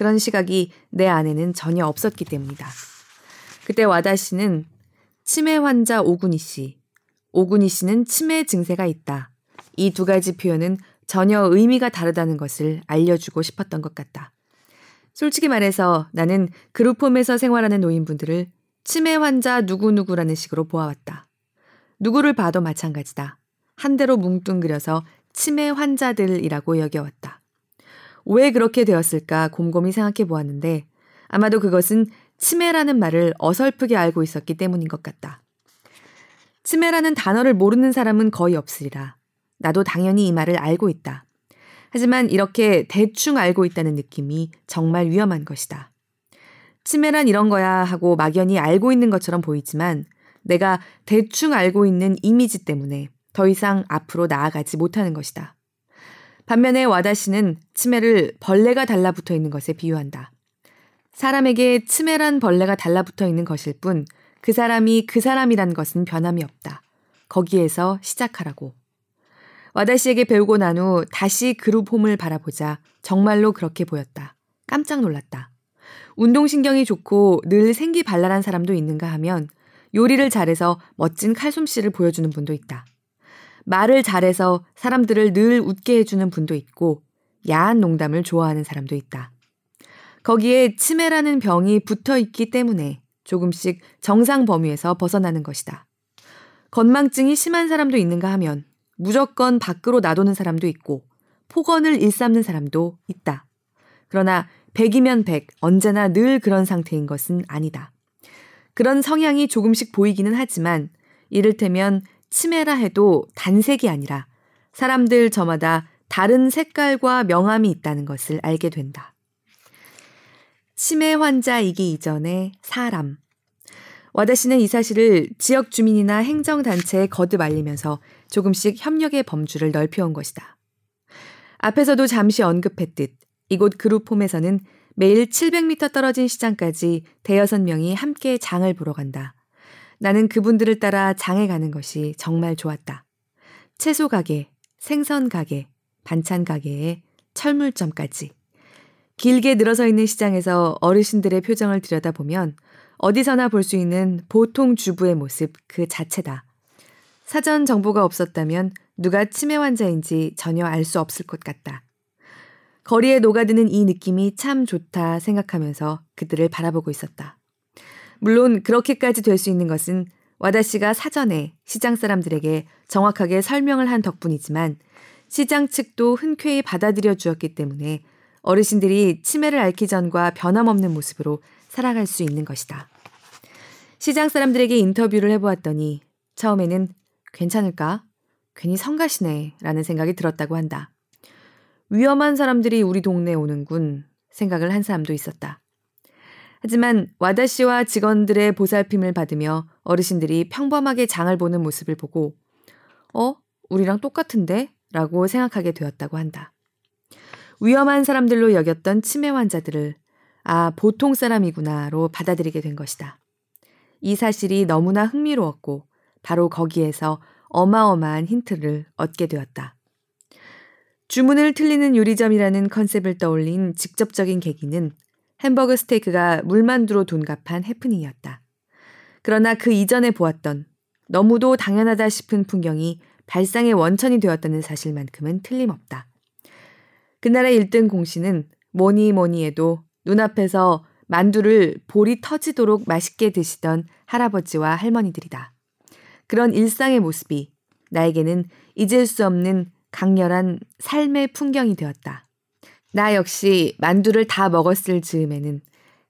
그런 시각이 내 안에는 전혀 없었기 때문이다. 그때 와다 씨는 치매 환자 오군이 씨, 오군이 씨는 치매 증세가 있다. 이 두 가지 표현은 전혀 의미가 다르다는 것을 알려주고 싶었던 것 같다. 솔직히 말해서 나는 그룹홈에서 생활하는 노인분들을 치매 환자 누구누구라는 식으로 보아왔다. 누구를 봐도 마찬가지다. 한 대로 뭉뚱그려서 치매 환자들이라고 여겨왔다. 왜 그렇게 되었을까 곰곰이 생각해 보았는데 아마도 그것은 치매라는 말을 어설프게 알고 있었기 때문인 것 같다. 치매라는 단어를 모르는 사람은 거의 없으리라. 나도 당연히 이 말을 알고 있다. 하지만 이렇게 대충 알고 있다는 느낌이 정말 위험한 것이다. 치매란 이런 거야 하고 막연히 알고 있는 것처럼 보이지만 내가 대충 알고 있는 이미지 때문에 더 이상 앞으로 나아가지 못하는 것이다. 반면에 와다 씨는 치매를 벌레가 달라붙어 있는 것에 비유한다. 사람에게 치매란 벌레가 달라붙어 있는 것일 뿐 그 사람이 그 사람이란 것은 변함이 없다. 거기에서 시작하라고. 와다 씨에게 배우고 난 후 다시 그룹 홈을 바라보자 정말로 그렇게 보였다. 깜짝 놀랐다. 운동신경이 좋고 늘 생기 발랄한 사람도 있는가 하면 요리를 잘해서 멋진 칼솜씨를 보여주는 분도 있다. 말을 잘해서 사람들을 늘 웃게 해주는 분도 있고 야한 농담을 좋아하는 사람도 있다. 거기에 치매라는 병이 붙어 있기 때문에 조금씩 정상 범위에서 벗어나는 것이다. 건망증이 심한 사람도 있는가 하면 무조건 밖으로 놔두는 사람도 있고 폭언을 일삼는 사람도 있다. 그러나 100이면 100, 언제나 늘 그런 상태인 것은 아니다. 그런 성향이 조금씩 보이기는 하지만 이를테면 치매라 해도 단색이 아니라 사람들 저마다 다른 색깔과 명암이 있다는 것을 알게 된다. 치매 환자이기 이전에 사람. 와다 씨는 이 사실을 지역 주민이나 행정단체에 거듭 알리면서 조금씩 협력의 범주를 넓혀온 것이다. 앞에서도 잠시 언급했듯 이곳 그룹홈에서는 매일 700m 떨어진 시장까지 대여섯 명이 함께 장을 보러 간다. 나는 그분들을 따라 장에 가는 것이 정말 좋았다. 채소 가게, 생선 가게, 반찬 가게에 철물점까지. 길게 늘어서 있는 시장에서 어르신들의 표정을 들여다보면 어디서나 볼 수 있는 보통 주부의 모습 그 자체다. 사전 정보가 없었다면 누가 치매 환자인지 전혀 알 수 없을 것 같다. 거리에 녹아드는 이 느낌이 참 좋다 생각하면서 그들을 바라보고 있었다. 물론 그렇게까지 될 수 있는 것은 와다 씨가 사전에 시장 사람들에게 정확하게 설명을 한 덕분이지만 시장 측도 흔쾌히 받아들여 주었기 때문에 어르신들이 치매를 앓기 전과 변함없는 모습으로 살아갈 수 있는 것이다. 시장 사람들에게 인터뷰를 해보았더니 처음에는 괜찮을까? 괜히 성가시네. 라는 생각이 들었다고 한다. 위험한 사람들이 우리 동네에 오는군. 생각을 한 사람도 있었다. 하지만 와다 씨와 직원들의 보살핌을 받으며 어르신들이 평범하게 장을 보는 모습을 보고, 어? 우리랑 똑같은데? 라고 생각하게 되었다고 한다. 위험한 사람들로 여겼던 치매 환자들을, 아, 보통 사람이구나로 받아들이게 된 것이다. 이 사실이 너무나 흥미로웠고, 바로 거기에서 어마어마한 힌트를 얻게 되었다. 주문을 틀리는 요리점이라는 컨셉을 떠올린 직접적인 계기는 햄버거 스테이크가 물만두로 둔갑한 해프닝이었다. 그러나 그 이전에 보았던 너무도 당연하다 싶은 풍경이 발상의 원천이 되었다는 사실만큼은 틀림없다. 그날의 1등 공신은 뭐니 뭐니 해도 눈앞에서 만두를 볼이 터지도록 맛있게 드시던 할아버지와 할머니들이다. 그런 일상의 모습이 나에게는 잊을 수 없는 강렬한 삶의 풍경이 되었다. 나 역시 만두를 다 먹었을 즈음에는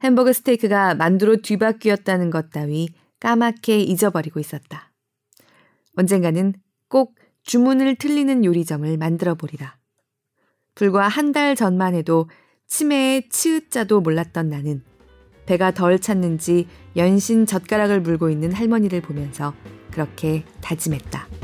햄버거 스테이크가 만두로 뒤바뀌었다는 것 따위 까맣게 잊어버리고 있었다. 언젠가는 꼭 주문을 틀리는 요리점을 만들어 보리라. 불과 한 달 전만 해도 치매의 치읓자도 몰랐던 나는 배가 덜 찼는지 연신 젓가락을 물고 있는 할머니를 보면서 그렇게 다짐했다.